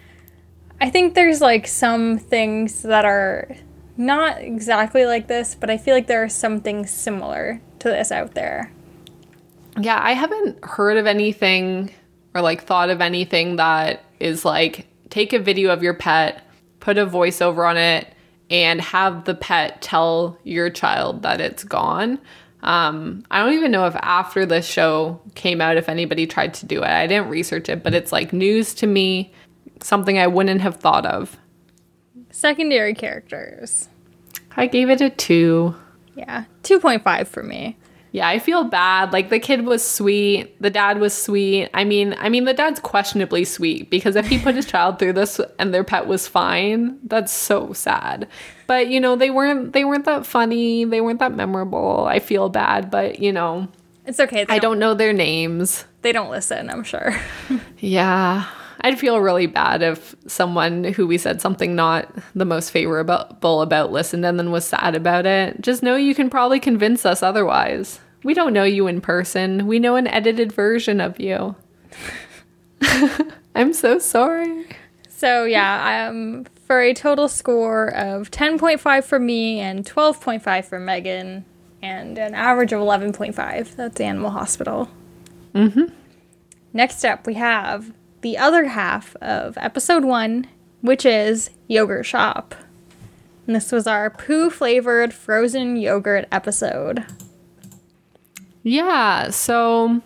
I think there's like some things that are not exactly like this, but I feel like there are some things similar to this out there. Yeah, I haven't heard of anything or like thought of anything that is like take a video of your pet, put a voiceover on it, and have the pet tell your child that it's gone. Um, I don't even know if after this show came out, if anybody tried to do it. I didn't research it, but it's like news to me, something I wouldn't have thought of. Secondary characters. I gave it a two. Yeah, 2.5 for me. Yeah, I feel bad. Like the kid was sweet, the dad was sweet. I mean, I mean the dad's questionably sweet because if he put his child through this and their pet was fine, that's so sad. But you know, they weren't they weren't that funny, they weren't that memorable. I feel bad, but you know, It's okay. They I don't know their names. They don't listen, I'm sure. Yeah. I'd feel really bad if someone who we said something not the most favorable about listened and then was sad about it. Just know you can probably convince us otherwise. We don't know you in person. We know an edited version of you. I'm so sorry. So yeah, um, for a total score of 10.5 for me and 12.5 for Megan, and an average of 11.5. That's Animal Hospital. Mm-hmm. Next up, we have the other half of episode one, which is Yogurt Shop. And this was our poo flavored frozen yogurt episode. Yeah, so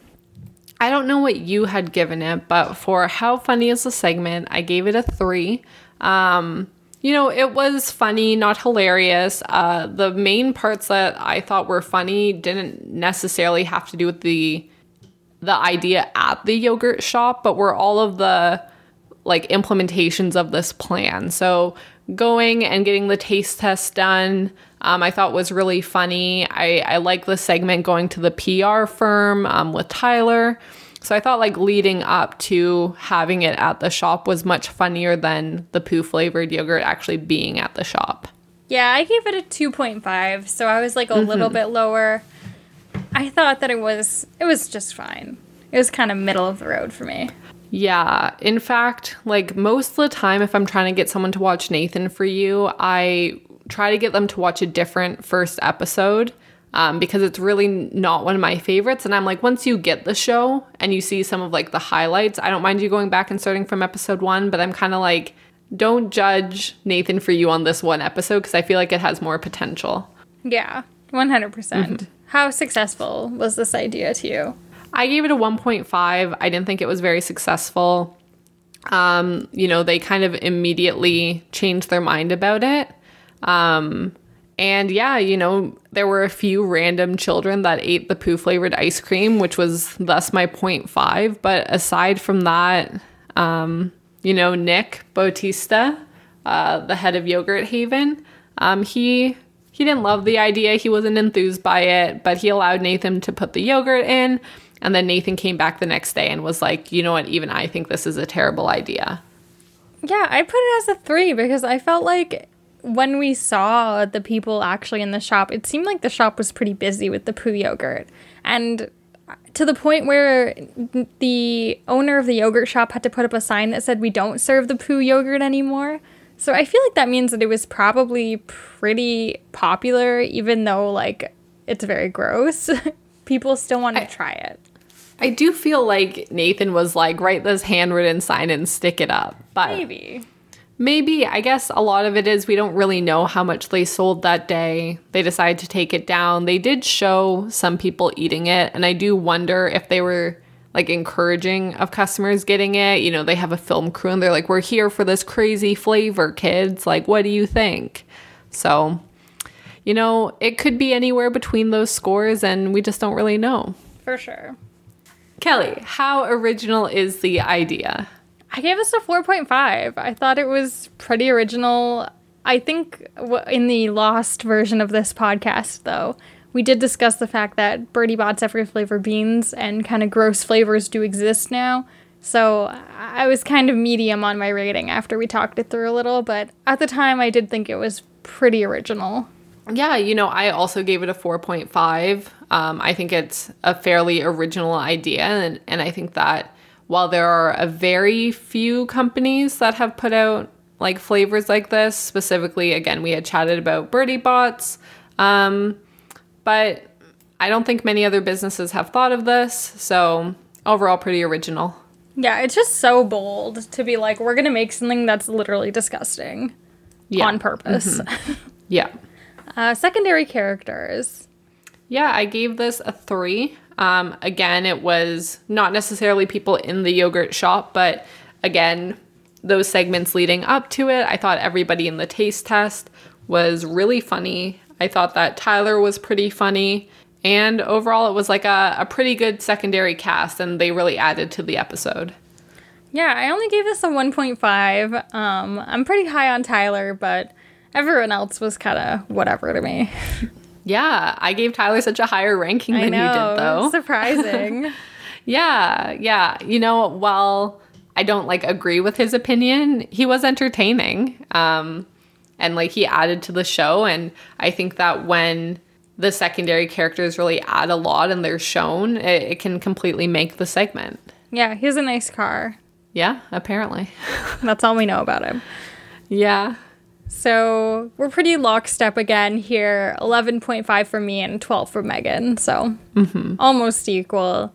I don't know what you had given it, but for how funny is the segment, I gave it a three. Um, you know, it was funny, not hilarious. Uh, the main parts that I thought were funny didn't necessarily have to do with the the idea at the yogurt shop, but were all of the like implementations of this plan. So going and getting the taste test done, um, I thought was really funny. I, I like the segment going to the PR firm um, with Tyler. So I thought like leading up to having it at the shop was much funnier than the poo flavored yogurt actually being at the shop. Yeah, I gave it a 2.5, so I was like a little bit lower. I thought that it was it was just fine. It was kind of middle of the road for me. Yeah. In fact, like most of the time, if I'm trying to get someone to watch Nathan for you, I try to get them to watch a different first episode um, because it's really not one of my favorites. And I'm like, once you get the show and you see some of like the highlights, I don't mind you going back and starting from episode one, but I'm kind of like, don't judge Nathan for you on this one episode because I feel like it has more potential. Yeah, 100%. percent How successful was this idea to you? I gave it a 1.5. I didn't think it was very successful. Um, you know, they kind of immediately changed their mind about it. Um, and yeah, you know, there were a few random children that ate the poo flavored ice cream, which was thus my 0.5. But aside from that, um, you know, Nick Bautista, uh, the head of Yogurt Haven, um, he he didn't love the idea. He wasn't enthused by it, but he allowed Nathan to put the yogurt in. And then Nathan came back the next day and was like, you know what, even I think this is a terrible idea. Yeah, I put it as a three because I felt like when we saw the people actually in the shop, it seemed like the shop was pretty busy with the poo yogurt. And to the point where the owner of the yogurt shop had to put up a sign that said, We don't serve the poo yogurt anymore. So I feel like that means that it was probably pretty popular, even though like it's very gross. People still want to try it. I do feel like Nathan was like, write this handwritten sign and stick it up. But Maybe. maybe, I guess a lot of it is we don't really know how much they sold that day. They decided to take it down. They did show some people eating it. And I do wonder if they were like encouraging of customers getting it. You know, they have a film crew and they're like, we're here for this crazy flavor, kids. Like, what do you think? So, you know, it could be anywhere between those scores and we just don't really know. For sure. Kelly, how original is the idea? I gave this a 4.5. I thought it was pretty original. I think in the lost version of this podcast, though, we did discuss the fact that Bertie Bott's every flavor beans and kind of gross flavors do exist now. So I was kind of medium on my rating after we talked it through a little, but at the time I did think it was pretty original. Yeah, you know, I also gave it a 4.5. Um, I think it's a fairly original idea. And, and I think that while there are a very few companies that have put out like flavors like this, specifically, again, we had chatted about Bertie Bott's, um, but I don't think many other businesses have thought of this. So overall, pretty original. Yeah, it's just so bold to be like, we're going to make something that's literally disgusting Yeah. on purpose. Yeah. uh, secondary characters. Yeah, I gave this a three. Um, again, it was not necessarily people in the yogurt shop, but again, those segments leading up to it, I thought everybody in the taste test was really funny. I thought that Tyler was pretty funny. And overall, it was like a, a pretty good secondary cast, and they really added to the episode. Yeah, I only gave this a 1.5. Um, I'm pretty high on Tyler, but everyone else was kind of whatever to me. Yeah, I gave Tyler such a higher ranking than know, you did, though. surprising. Yeah, yeah. You know, while I don't like agree with his opinion, he was entertaining. Um and like he added to the show and I think that when the secondary characters really add a lot and they're shown, it, it can completely make the segment. yeah, he has a nice car. Yeah, apparently. That's all we know about him. Yeah. So we're pretty lockstep again here 11.5 for me and 12 for Megan. So almost equal.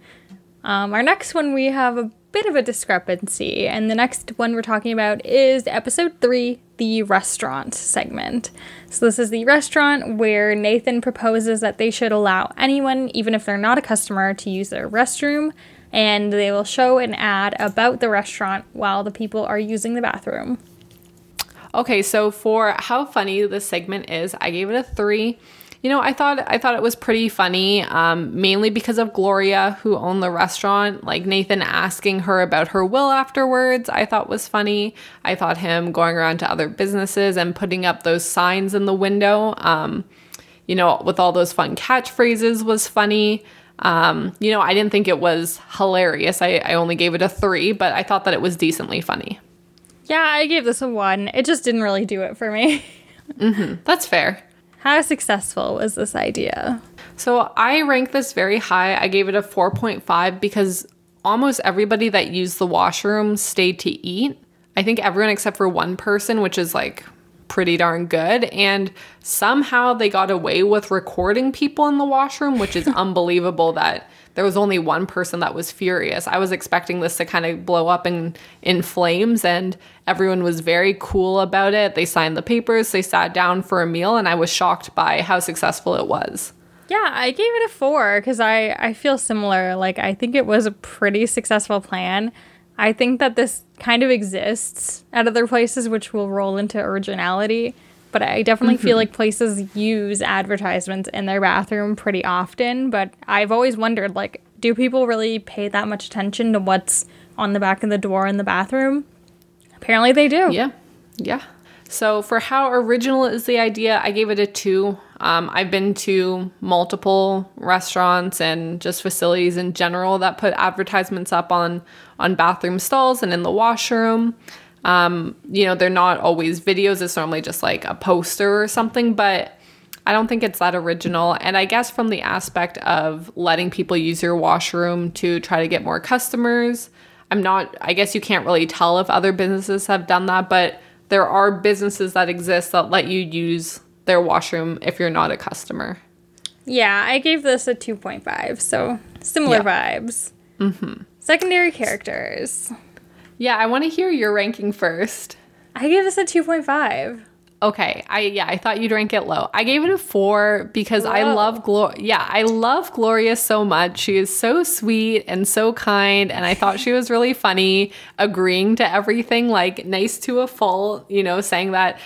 Um, our next one, we have a bit of a discrepancy. And the next one we're talking about is episode three, the restaurant segment. So this is the restaurant where Nathan proposes that they should allow anyone, even if they're not a customer, to use their restroom. And they will show an ad about the restaurant while the people are using the bathroom. Okay, so for how funny this segment is, I gave it a three. You know, I thought I thought it was pretty funny, um, mainly because of Gloria, who owned the restaurant. Like Nathan asking her about her will afterwards, I thought was funny. I thought him going around to other businesses and putting up those signs in the window, um, you know, with all those fun catchphrases was funny. Um, you know, I didn't think it was hilarious. I, I only gave it a three, but I thought that it was decently funny. Yeah, I gave this a one. It just didn't really do it for me. That's fair. How successful was this idea? So I rank this very high. I gave it a 4.5 because almost everybody that used the washroom stayed to eat. I think everyone except for one person, which is like pretty darn good. And somehow they got away with recording people in the washroom, which is unbelievable that there was only one person that was furious. I was expecting this to kind of blow up in in flames and everyone was very cool about it. They signed the papers, they sat down for a meal and I was shocked by how successful it was. Yeah, I gave it a four because I, I feel similar. Like, I think it was a pretty successful plan. I think that this kind of exists at other places, which will roll into originality. But I definitely feel like places use advertisements in their bathroom pretty often. But I've always wondered, like, do people really pay that much attention to what's on the back of the door in the bathroom? Apparently they do. Yeah. Yeah. So for how original is the idea, I gave it a two. Um, I've been to multiple restaurants and just facilities in general that put advertisements up on on bathroom stalls and in the washroom. Um, you know, they're not always videos. It's normally just like a poster or something, but I don't think it's that original. And I guess from the aspect of letting people use your washroom to try to get more customers, I'm not, I guess you can't really tell if other businesses have done that, but there are businesses that exist that let you use their washroom if you're not a customer. Yeah, I gave this a 2.5, so similar Yeah. vibes. Mm-hmm. Secondary characters. Yeah, I want to hear your ranking first. I gave this a 2.5. Okay, I yeah, I thought you'd rank it low. I gave it a four because I love Glo- Yeah, I love Gloria so much. She is so sweet and so kind, and I thought she was really funny, agreeing to everything, like nice to a fault. You know, saying that.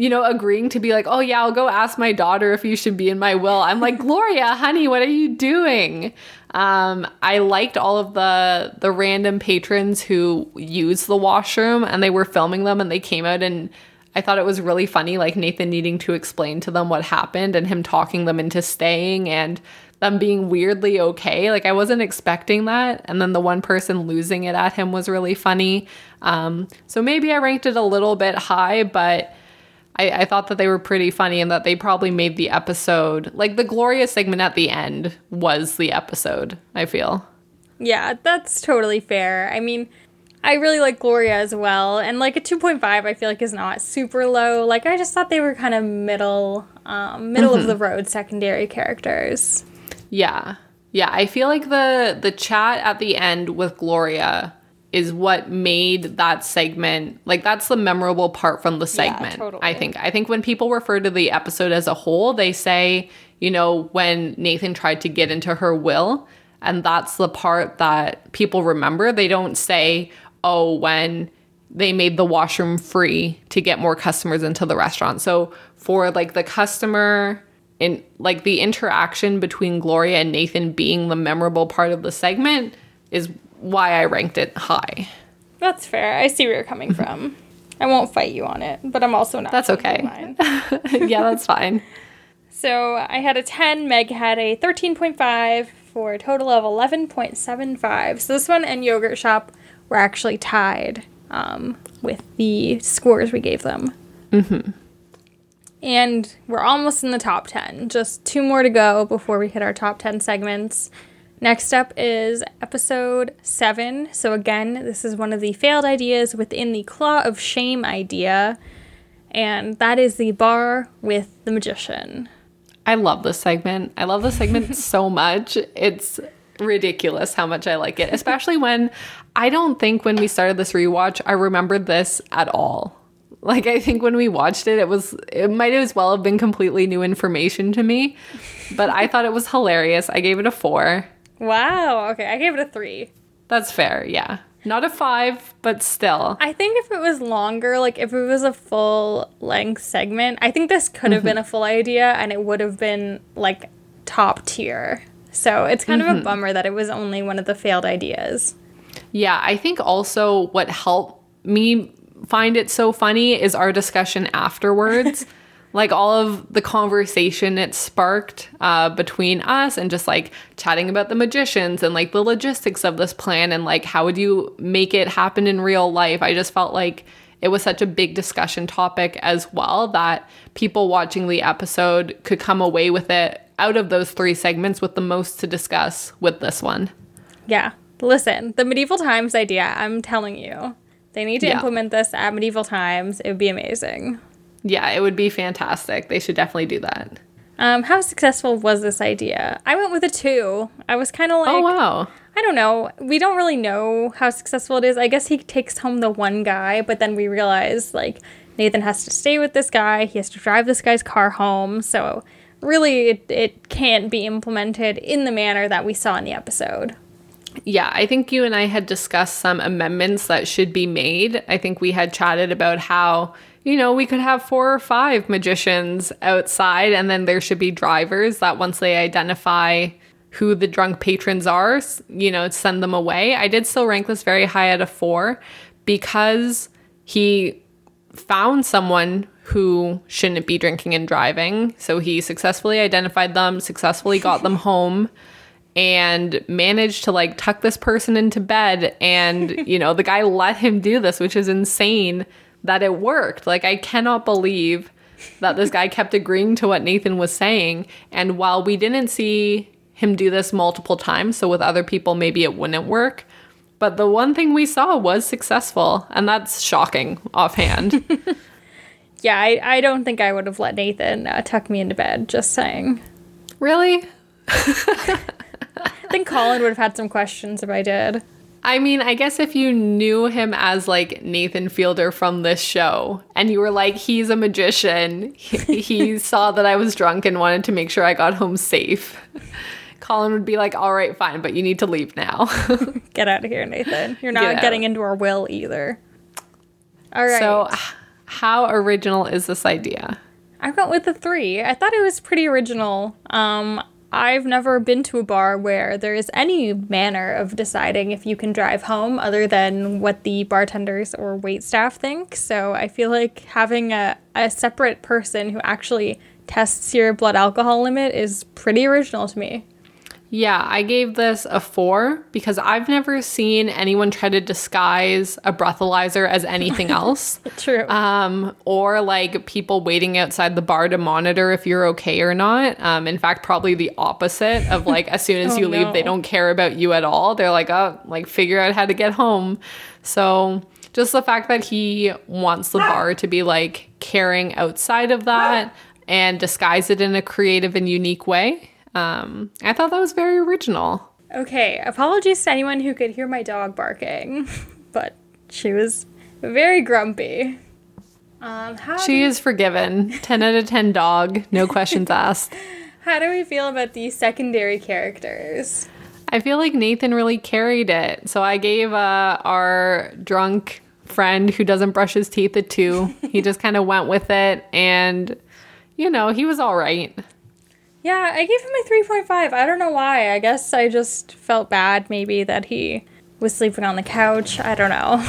You know, agreeing to be like, oh yeah, I'll go ask my daughter if you should be in my will. I'm like, Gloria, honey, what are you doing? Um, I liked all of the the random patrons who used the washroom and they were filming them and they came out and I thought it was really funny, like Nathan needing to explain to them what happened and him talking them into staying and them being weirdly okay. Like I wasn't expecting that. And then the one person losing it at him was really funny. Um, so maybe I ranked it a little bit high, but I, I thought that they were pretty funny and that they probably made the episode like the Gloria segment at the end was the episode, I feel. Yeah, that's totally fair. I mean, I really like Gloria as well, and like a 2.5 I feel like is not super low. Like I just thought they were kind of middle um, middle of the road secondary characters. Yeah. Yeah, I feel like the the chat at the end with Gloria is what made that segment like that's the memorable part from the segment. totally. I think. I think when people refer to the episode as a whole, they say, you know, when Nathan tried to get into her will, and that's the part that people remember. They don't say, "Oh, when they made the washroom free to get more customers into the restaurant." So, for like the customer in like the interaction between Gloria and Nathan being the memorable part of the segment is why I ranked it high. That's fair. I see where you're coming from. I won't fight you on it, but I'm also not. That's okay. mine. yeah, that's fine. So I had a 10, Meg had a 13.5 for a total of 11.75. So this one and Yogurt Shop were actually tied um, with the scores we gave them. Mm-hmm. And we're almost in the top 10. Just two more to go before we hit our top 10 segments. Next up is episode 7. So again, this is one of the failed ideas within the Claw of Shame idea. And that is the bar with the magician. I love this segment. I love this segment so much. It's ridiculous how much I like it, especially when I don't think when we started this rewatch, I remembered this at all. Like, I think when we watched it, it was, it might as well have been completely new information to me, but I thought it was hilarious. I gave it a four. Wow. Okay, I gave it a three. That's fair. Yeah. Not a five, but still. I think if it was longer, like if it was a full length segment, I think this could have been mm-hmm. a full idea and it would have been like top tier. So it's kind of a mm-hmm. bummer that it was only one of the failed ideas. Yeah, I think also what helped me find it so funny is our discussion afterwards. like all of the conversation it sparked uh, between us and just like chatting about the magicians and like the logistics of this plan and like how would you make it happen in real life. I just felt like it was such a big discussion topic as well that people watching the episode could come away with it out of those three segments with the most to discuss with this one. Yeah. Listen, the medieval times idea, I'm telling you, they need to Yeah. implement this at medieval times. It would be amazing. Yeah, it would be fantastic. They should definitely do that. Um, how successful was this idea? I went with a two. I was kind of like, oh wow. I don't know. We don't really know how successful it is. I guess he takes home the one guy, but then we realize like Nathan has to stay with this guy. He has to drive this guy's car home. So really, it, it can't be implemented in the manner that we saw in the episode. Yeah, I think you and I had discussed some amendments that should be made. I think we had chatted about how, you know, we could have four or five magicians outside and then there should be drivers that once they identify who the drunk patrons are, you know, send them away. I did still rank this very high at a 4 because he found someone who shouldn't be drinking and driving. So he successfully identified them, successfully got them home and managed to like tuck this person into bed and you know the guy let him do this which is insane that it worked like i cannot believe that this guy kept agreeing to what nathan was saying and while we didn't see him do this multiple times so with other people maybe it wouldn't work But the one thing we saw was successful, and that's shocking offhand. Yeah, I, I don't think I would have let Nathan uh, tuck me into bed, just saying. really? I think Colin would have had some questions if I did. I mean, I guess if you knew him as like Nathan Fielder from this show and you were like, he's a magician, he, he saw that I was drunk and wanted to make sure I got home safe, Colin would be like, all right, fine, but you need to leave now. Get out of here, Nathan. You're not out. getting into our will either. All right. So, how original is this idea? I went with the three. I thought it was pretty original. Um, I've never been to a bar where there is any manner of deciding if you can drive home other than what the bartenders or wait staff think. So I feel like having a, a separate person who actually tests your blood alcohol limit is pretty original to me. Yeah, I gave this a four because I've never seen anyone try to disguise a breathalyzer as anything else. True. um, or like people waiting outside the bar to monitor if you're okay or not. Um, in fact, probably the opposite of like as soon as Oh, you leave, they don't care about you at all. They're like, oh, like figure out how to get home. So just the fact that he wants the bar to be like caring outside of that and disguise it in a creative and unique way. Um, I thought that was very original. Okay, apologies to anyone who could hear my dog barking, but she was very grumpy. Um, how, She do, is forgiven. 10 out of 10 dog, no questions asked. how do we feel about these secondary characters? I feel like Nathan really carried it. So I gave uh, our drunk friend who doesn't brush his teeth a two. he just kind of went with it, and you know he was all right. Yeah, I gave him a 3.5. I don't know why. I guess I just felt bad maybe that he was sleeping on the couch. I don't know.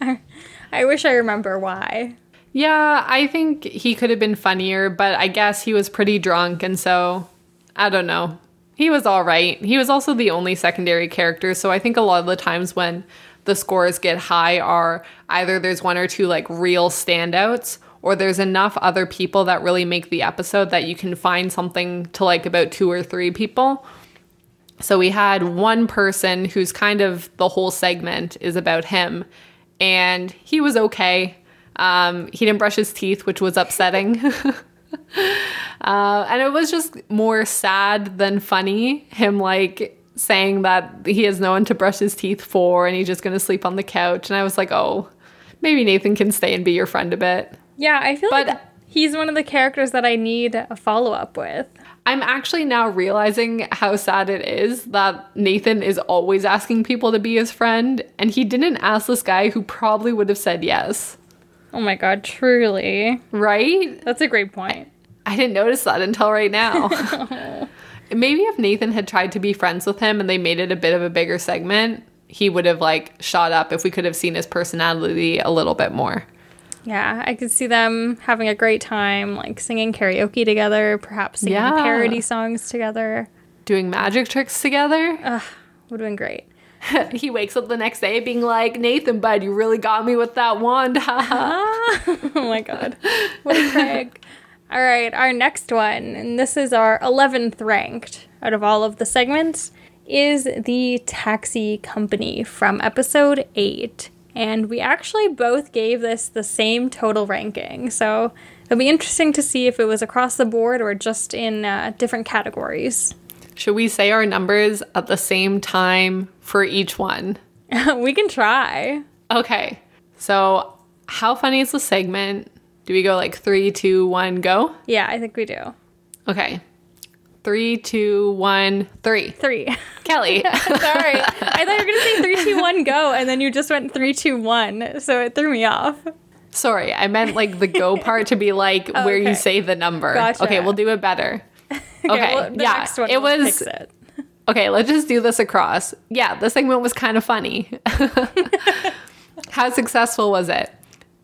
I, I wish I remember why. Yeah, I think he could have been funnier, but I guess he was pretty drunk, and so I don't know. He was all right. He was also the only secondary character, so I think a lot of the times when the scores get high are either there's one or two like real standouts or there's enough other people that really make the episode that you can find something to like about two or three people. So we had one person who's kind of the whole segment is about him, and he was okay. Um, he didn't brush his teeth, which was upsetting. uh, and it was just more sad than funny. Him like saying that he has no one to brush his teeth for, and he's just gonna sleep on the couch. And I was like, oh, maybe Nathan can stay and be your friend a bit. Yeah, I feel But- like he's one of the characters that I need a follow up with. I'm actually now realizing how sad it is that Nathan is always asking people to be his friend, and he didn't ask this guy who probably would have said yes, Oh my god, truly. right? That's a great point. I didn't notice that until right now. Maybe if Nathan had tried to be friends with him and they made it a bit of a bigger segment, he would have like shot up if we could have seen his personality a little bit more. Yeah, I could see them having a great time, like singing karaoke together, perhaps singing Yeah. parody songs together. Doing magic tricks together. Would have been great. he wakes up the next day being like, Nathan, bud, you really got me with that wand. oh my god. What a prank. All right, our next one, and this is our 11th ranked out of all of the segments, is the Taxi Company from episode 8. And we actually both gave this the same total ranking. So it'll be interesting to see if it was across the board or just in uh, different categories. Should we say our numbers at the same time for each one? we can try. Okay. So, how funny is the segment? Do we go like three, two, one, go? Yeah, I think we do. Okay. Three, two, one, three. Three. Kelly. Sorry. I thought you were going to say three, two, one, go, and then you just went three, two, one. So it threw me off. Sorry, I meant like the go part to be like oh, where okay. you say the number. Gotcha. Okay, we'll do it better. Okay, well, the yeah, next one it was it. okay. Let's just do this across. Yeah, the segment was kind of funny. How successful was it?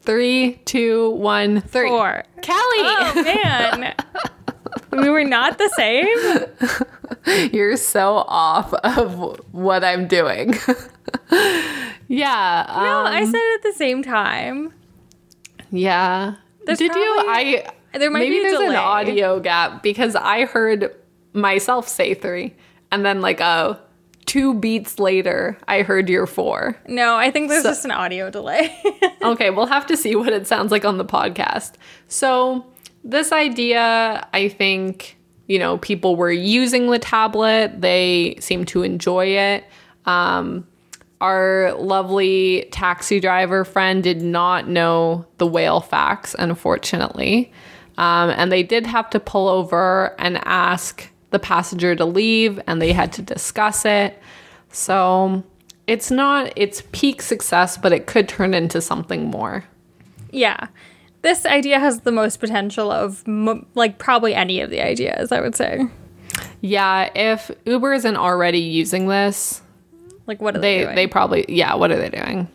Three, two, one, three. Four. Kelly, Oh, man. we were not the same. you're so off of what I'm doing. yeah. No, um, I said it at the same time. Yeah. There's Did you? I there might maybe be a there's delay. an audio gap because I heard myself say three and then like a two beats later, I heard your four. No, I think there's So- just an audio delay. okay, we'll have to see what it sounds like on the podcast. So, this idea, I think, you know, people were using the tablet, they seem to enjoy it. Um, our lovely taxi driver friend did not know the whale facts, unfortunately. Um, and they did have to pull over and ask the passenger to leave, and they had to discuss it. So it's not its peak success, but it could turn into something more. yeah. This idea has the most potential of mo- like probably any of the ideas, I would say. Yeah, if Uber isn't already using this, Like what are they they doing? they probably yeah. What are they doing?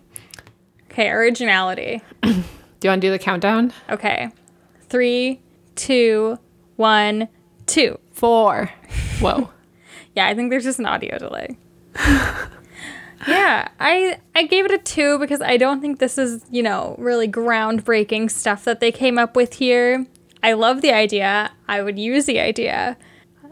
okay, originality. Do you want to do the countdown? Okay. three, two, one, two, four. Whoa. Yeah, I think there's just an audio delay. yeah, I I gave it a two because I don't think this is, you know, really groundbreaking stuff that they came up with here. I love the idea. I would use the idea.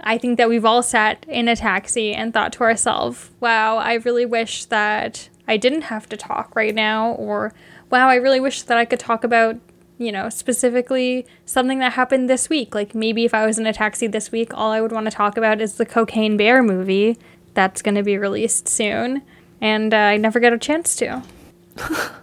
I think that we've all sat in a taxi and thought to ourselves, wow, I really wish that I didn't have to talk right now, or wow, I really wish that I could talk about, you know, specifically something that happened this week. Like maybe if I was in a taxi this week, all I would want to talk about is the Cocaine Bear movie that's going to be released soon. And uh, I never get a chance to.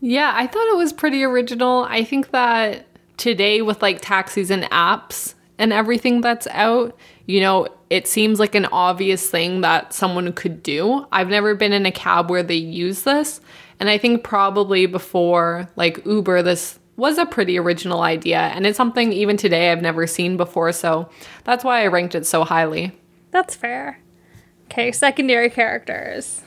Yeah, I thought it was pretty original. I think that today, with like taxis and apps and everything that's out, you know, it seems like an obvious thing that someone could do. I've never been in a cab where they use this. And I think probably before like Uber, this was a pretty original idea. And it's something even today I've never seen before. So that's why I ranked it so highly. That's fair. Okay, secondary characters.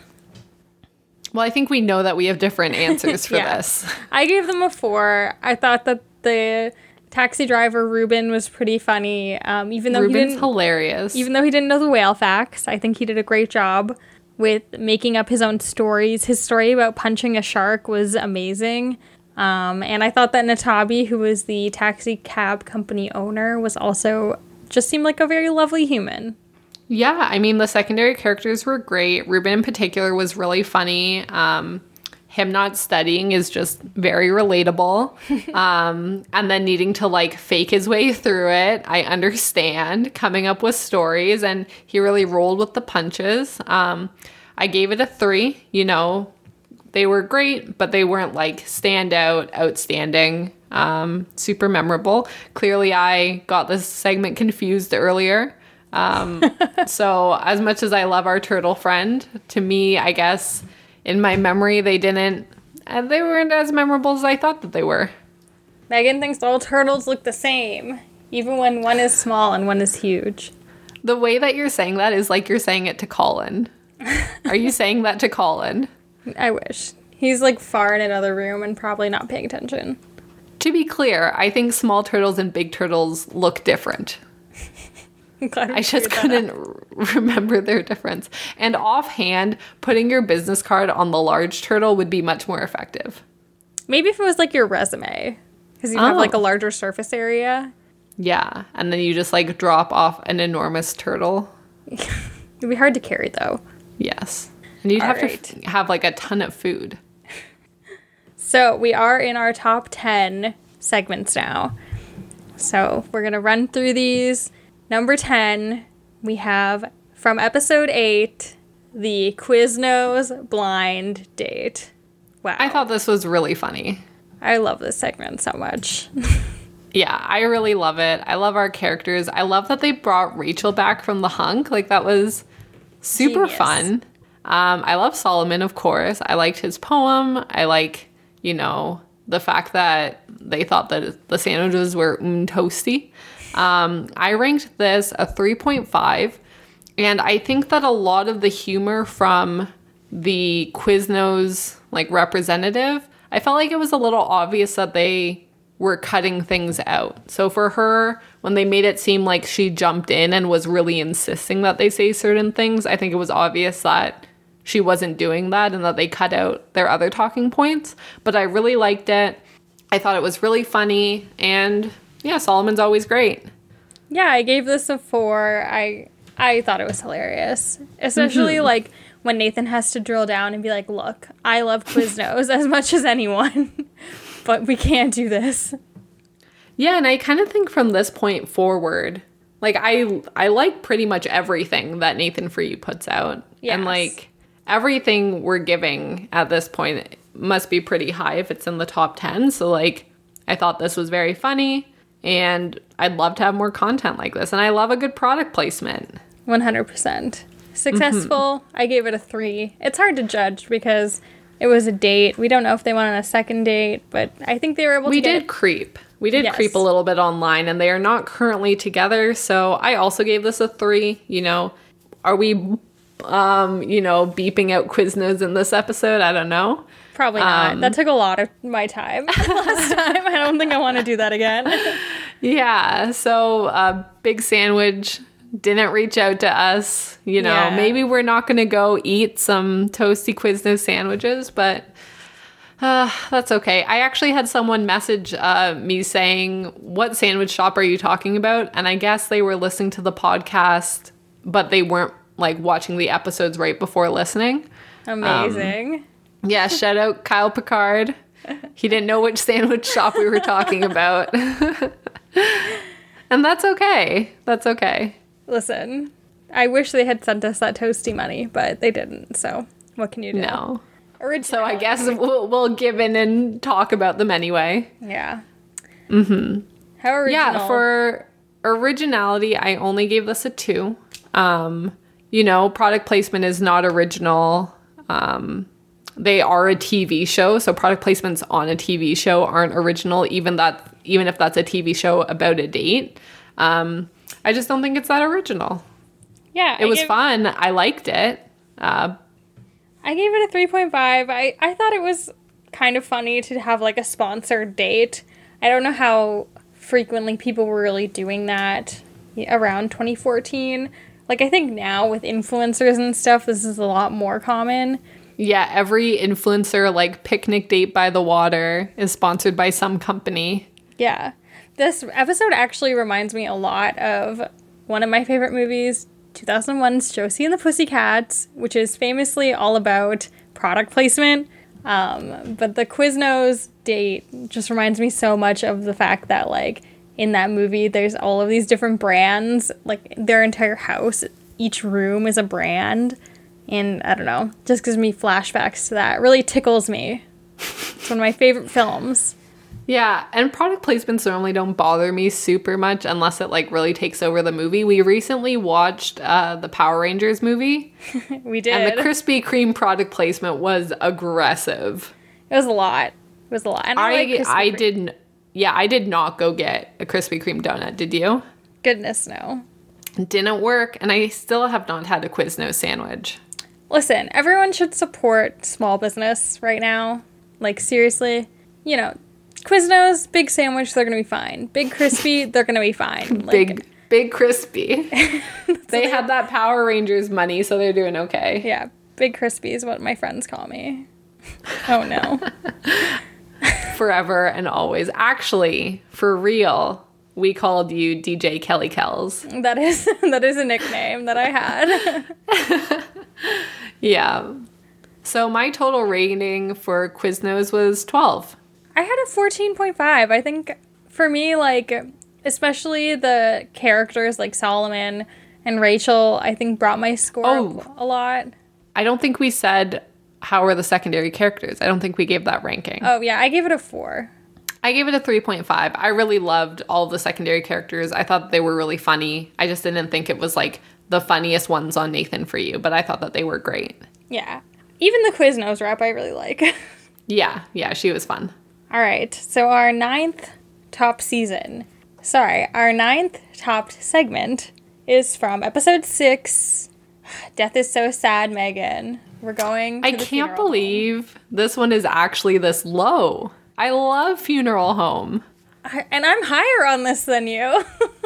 Well, I think we know that we have different answers for Yeah. this. I gave them a four. I thought that the taxi driver Ruben was pretty funny. Um, even though he didn't, hilarious. even though he didn't know the whale facts, I think he did a great job with making up his own stories. His story about punching a shark was amazing. Um, and I thought that Natabi, who was the taxi cab company owner, was also just seemed like a very lovely human. Yeah, I mean the secondary characters were great. Ruben in particular was really funny. Um, him not studying is just very relatable. um, and then needing to like fake his way through it, I understand. Coming up with stories, and he really rolled with the punches. Um, I gave it a three. You know, they were great, but they weren't like standout, outstanding, um, super memorable. Clearly, I got this segment confused earlier. Um, so, as much as I love our turtle friend, to me, I guess in my memory, they didn't, and they weren't as memorable as I thought that they were. Megan thinks all turtles look the same, even when one is small and one is huge. The way that you're saying that is like you're saying it to Colin. Are you saying that to Colin? I wish. He's like far in another room and probably not paying attention. To be clear, I think small turtles and big turtles look different. I'm glad we I just cleared that up. couldn't r- remember their difference. And offhand, putting your business card on the large turtle would be much more effective. Maybe if it was like your resume, because you have like a Oh. larger surface area. Yeah, and then you just like drop off an enormous turtle. It'd be hard to carry though. Yes. And you'd have to f- have like a ton of food. So we are in our top 10 segments now. So we're going to run through these. Number 10, we have from episode 8, the Quiznos blind date. Wow. I thought this was really funny. I love this segment so much. Yeah, I really love it. I love our characters. I love that they brought Rachel back from the hunk. Like that was super Genius. fun. Um, I love Solomon, of course. I liked his poem. I like, you know, the fact that they thought that the sandwiches were mm, toasty. Um, I ranked this a 3.5. And I think that a lot of the humor from the Quiznos like representative, I felt like it was a little obvious that they were cutting things out. So for her, when they made it seem like she jumped in and was really insisting that they say certain things, I think it was obvious that she wasn't doing that and that they cut out their other talking points. But I really liked it. I thought it was really funny and yeah, Solomon's always great. yeah, I gave this a 4. I I thought it was hilarious, especially Mm-hmm. like when Nathan has to drill down and be like, "Look, I love Quiznos as much as anyone, but we can't do this." Yeah, and I kind of think from this point forward, like I I like pretty much everything that Nathan For You puts out. Yes. And like everything we're giving at this point must be pretty high if it's in the top 10. So like I thought this was very funny and I'd love to have more content like this and I love a good product placement. One hundred percent successful. I gave it a three. It's hard to judge because it was a date. We don't know if they went on a second date, but I think they were able We to get did creep. We did Yes. creep a little bit online and they are not currently together. So I also gave this a 3, you know. Are we um, you know, beeping out Quiznos in this episode? I don't know. Probably not. Um, that took a lot of my time last time. I don't think I want to do that again. Yeah, so uh, Big Sandwich didn't reach out to us. You know, Yeah. maybe we're not going to go eat some toasty Quiznos sandwiches, but uh, that's okay. I actually had someone message uh, me saying, What sandwich shop are you talking about? And I guess they were listening to the podcast, but they weren't like watching the episodes right before listening. Amazing. Yeah, shout out Kyle Picard. He didn't know which sandwich shop we were talking about. and that's okay. That's okay. Listen, I wish they had sent us that toasty money, but they didn't. So what can you do? No. Original. So I guess we'll, we'll give in and talk about them anyway. Yeah. Mm-hmm. How original. Yeah, for originality, I only gave this a two. Um, you know, product placement is not original. Um, they are a TV show, so product placements on a TV show aren't original, even that even if that's a TV show about a date. Um, I just don't think it's that original. yeah, It I was gave, fun. I liked it. Uh, I gave it a three point five. I I thought it was kind of funny to have like a sponsored date. I don't know how frequently people were really doing that around 2014. Like I think now with influencers and stuff, this is a lot more common. Yeah, every influencer like picnic date by the water is sponsored by some company. Yeah. This episode actually reminds me a lot of one of my favorite movies, 2001's Josie and the Pussycats, which is famously all about product placement. Um, but the Quiznos date just reminds me so much of the fact that, like, in that movie, there's all of these different brands, like, their entire house, each room is a brand. And I don't know, just gives me flashbacks to that. It really tickles me. It's one of my favorite films. Yeah, and product placements normally don't bother me super much unless it like really takes over the movie. We recently watched uh, the Power Rangers movie, We did. and the Krispy Kreme product placement was aggressive. It was a lot. It was a lot. And I, I like I didn't. Yeah, I did not go get a Krispy Kreme donut. Did you? Goodness no. Didn't work, and I still have not had a Quiznos sandwich. Listen, everyone should support small business right now. Like seriously, you know, Quiznos, big sandwich, they're gonna be fine. Big crispy, they're gonna be fine. Like, Big, big crispy. they had that Power Rangers money, so they're doing okay. Yeah, big crispy is what my friends call me. Oh no. Forever and always. Actually, for real, we called you DJ Kelly Kells. that is that is a nickname that I had. Yeah. So my total rating for Quiznos was 12. I had a 14.5. I think for me, like, especially the characters like Solomon and Rachel, I think brought my score Oh. up a lot. I don't think we said how are the secondary characters. I don't think we gave that ranking. Oh, yeah, I gave it a four. I gave it a 3.5. I really loved all the secondary characters. I thought they were really funny. I just didn't think it was like the funniest ones on Nathan for you, but I thought that they were great. Yeah. Even the Quiznos rap I really like. Yeah, yeah, she was fun. All right, so our ninth top season, sorry, our ninth top segment is from episode six Death is So Sad, Megan. We're going. To I can't funeral home. believe this one is actually this low. I love Funeral Home. I- And I'm higher on this than you.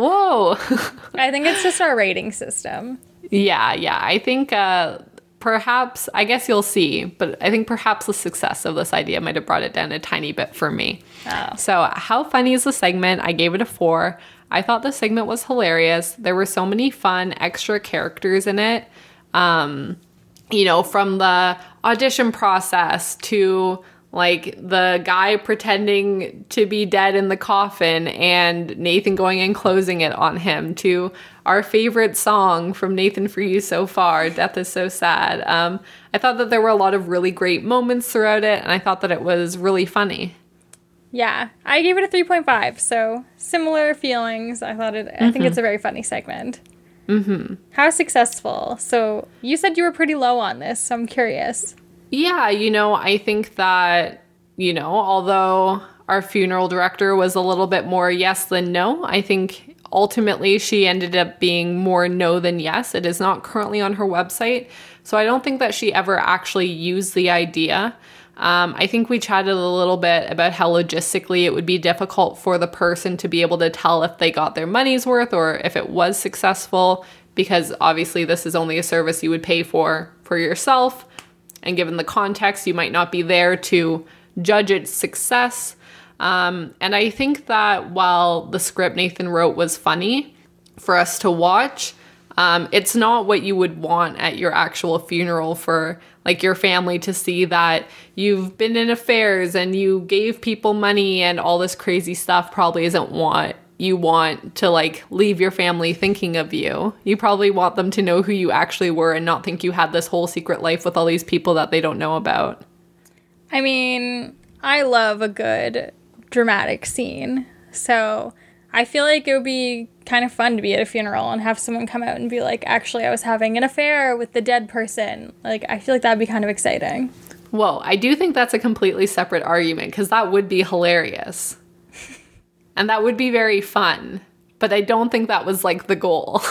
Whoa. I think it's just our rating system. yeah, yeah. I think uh, perhaps, I guess you'll see, but I think perhaps the success of this idea might have brought it down a tiny bit for me. Oh. So, how funny is the segment? I gave it a four. I thought the segment was hilarious. There were so many fun extra characters in it. Um, you know, from the audition process to like the guy pretending to be dead in the coffin and Nathan going and closing it on him to our favorite song from Nathan for you so far, Death is So Sad. Um, I thought that there were a lot of really great moments throughout it, and I thought that it was really funny. Yeah, I gave it a 3.5, so similar feelings. I thought it, I mm-hmm. think it's a very funny segment. Mm-hmm. How successful? So you said you were pretty low on this, so I'm curious. Yeah, you know, I think that, you know, although our funeral director was a little bit more yes than no, I think ultimately she ended up being more no than yes. It is not currently on her website. So I don't think that she ever actually used the idea. Um, I think we chatted a little bit about how logistically it would be difficult for the person to be able to tell if they got their money's worth or if it was successful, because obviously this is only a service you would pay for for yourself. And given the context, you might not be there to judge its success. Um, and I think that while the script Nathan wrote was funny for us to watch, um, it's not what you would want at your actual funeral for like your family to see that you've been in affairs and you gave people money and all this crazy stuff probably isn't what you want to like leave your family thinking of you. You probably want them to know who you actually were and not think you had this whole secret life with all these people that they don't know about. I mean, I love a good dramatic scene. So I feel like it would be kind of fun to be at a funeral and have someone come out and be like, actually, I was having an affair with the dead person. Like, I feel like that'd be kind of exciting. Well, I do think that's a completely separate argument because that would be hilarious. And that would be very fun. But I don't think that was like the goal.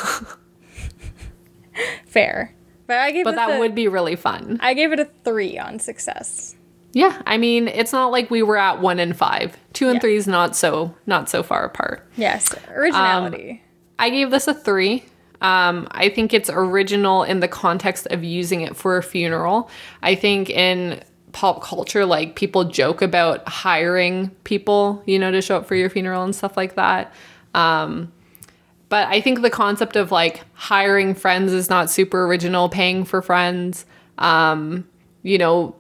Fair. But I gave But that a, would be really fun. I gave it a three on success. Yeah, I mean, it's not like we were at one and five. Two and yeah. three is not so not so far apart. Yes, originality. Um, I gave this a three. Um, I think it's original in the context of using it for a funeral. I think in pop culture, like people joke about hiring people, you know, to show up for your funeral and stuff like that. Um, but I think the concept of like hiring friends is not super original, paying for friends. Um, you know,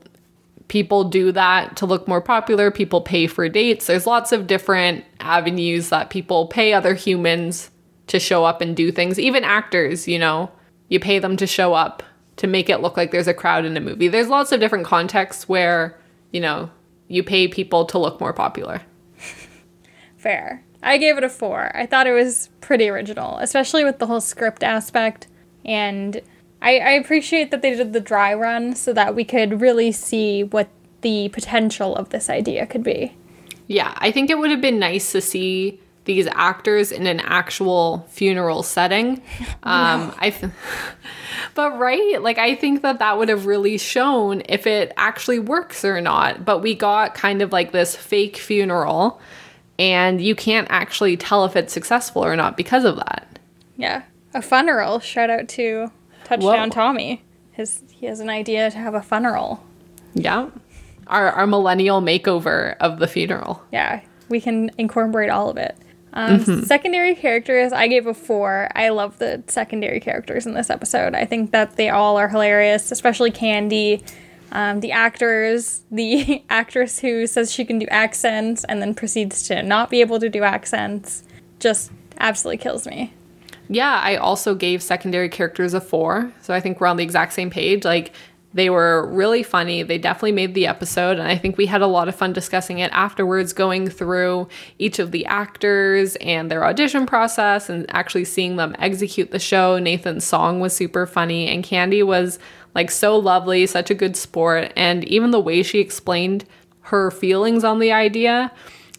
people do that to look more popular. People pay for dates. There's lots of different avenues that people pay other humans to show up and do things. Even actors, you know, you pay them to show up to make it look like there's a crowd in a movie. There's lots of different contexts where, you know, you pay people to look more popular. Fair. I gave it a four. I thought it was pretty original, especially with the whole script aspect and I, I appreciate that they did the dry run so that we could really see what the potential of this idea could be. Yeah, I think it would have been nice to see these actors in an actual funeral setting. Um, no. I, th- but right, like I think that that would have really shown if it actually works or not. But we got kind of like this fake funeral, and you can't actually tell if it's successful or not because of that. Yeah, a funeral. Shout out to Touchdown Whoa. Tommy. His he has an idea to have a funeral. Yeah. Our our millennial makeover of the funeral. Yeah. We can incorporate all of it. Um, mm-hmm. Secondary characters, I gave a four. I love the secondary characters in this episode. I think that they all are hilarious, especially Candy. Um, the actors, the actress who says she can do accents and then proceeds to not be able to do accents, just absolutely kills me yeah, I also gave secondary characters a four. So I think we're on the exact same page. Like, they were really funny. They definitely made the episode. And I think we had a lot of fun discussing it afterwards, going through each of the actors and their audition process and actually seeing them execute the show. Nathan's song was super funny, and Candy was like so lovely, such a good sport. And even the way she explained her feelings on the idea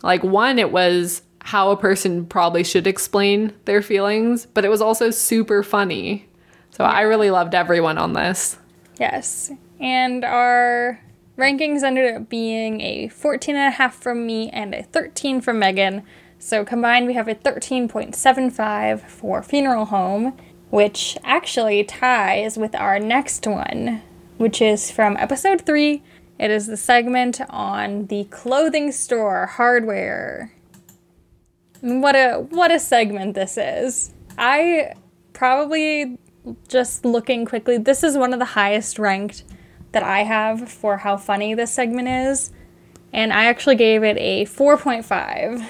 like, one, it was how a person probably should explain their feelings, but it was also super funny. So. I really loved everyone on this. Yes. And our rankings ended up being a 14 and a half from me and a 13 from Megan. So combined, we have a 13.75 for Funeral Home, which actually ties with our next one, which is from episode 3. It is the segment on the clothing store hardware. What a what a segment this is. I probably just looking quickly, this is one of the highest ranked that I have for how funny this segment is. And I actually gave it a 4.5.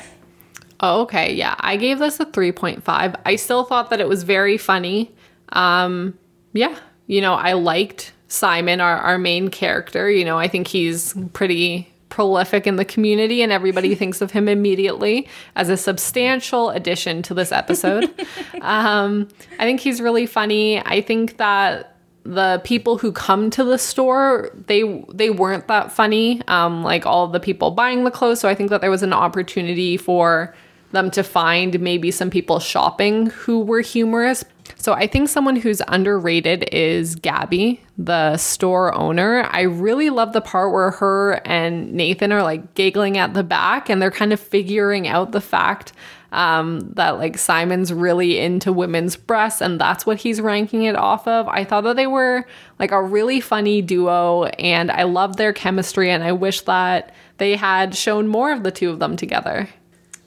Oh, okay. Yeah. I gave this a 3.5. I still thought that it was very funny. Um, yeah. You know, I liked Simon, our, our main character. You know, I think he's pretty prolific in the community and everybody thinks of him immediately as a substantial addition to this episode. um, I think he's really funny. I think that the people who come to the store they they weren't that funny um, like all the people buying the clothes so i think that there was an opportunity for them to find maybe some people shopping who were humorous so I think someone who's underrated is Gabby, the store owner. I really love the part where her and Nathan are like giggling at the back and they're kind of figuring out the fact um, that like Simon's really into women's breasts and that's what he's ranking it off of. I thought that they were like a really funny duo and I love their chemistry and I wish that they had shown more of the two of them together.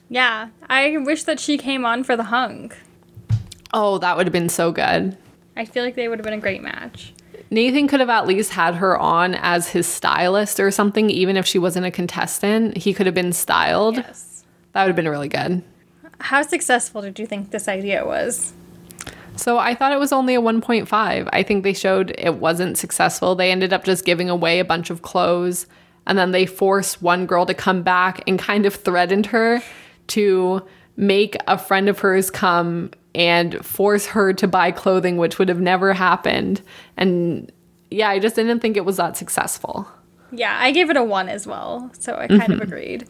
Yeah, I wish that she came on for the hunk. Oh, that would have been so good. I feel like they would have been a great match. Nathan could have at least had her on as his stylist or something, even if she wasn't a contestant. He could have been styled. Yes. That would have been really good. How successful did you think this idea was? So I thought it was only a 1.5. I think they showed it wasn't successful. They ended up just giving away a bunch of clothes and then they forced one girl to come back and kind of threatened her to make a friend of hers come and force her to buy clothing, which would have never happened. And yeah, I just didn't think it was that successful. Yeah, I gave it a one as well. So I kind mm-hmm. of agreed.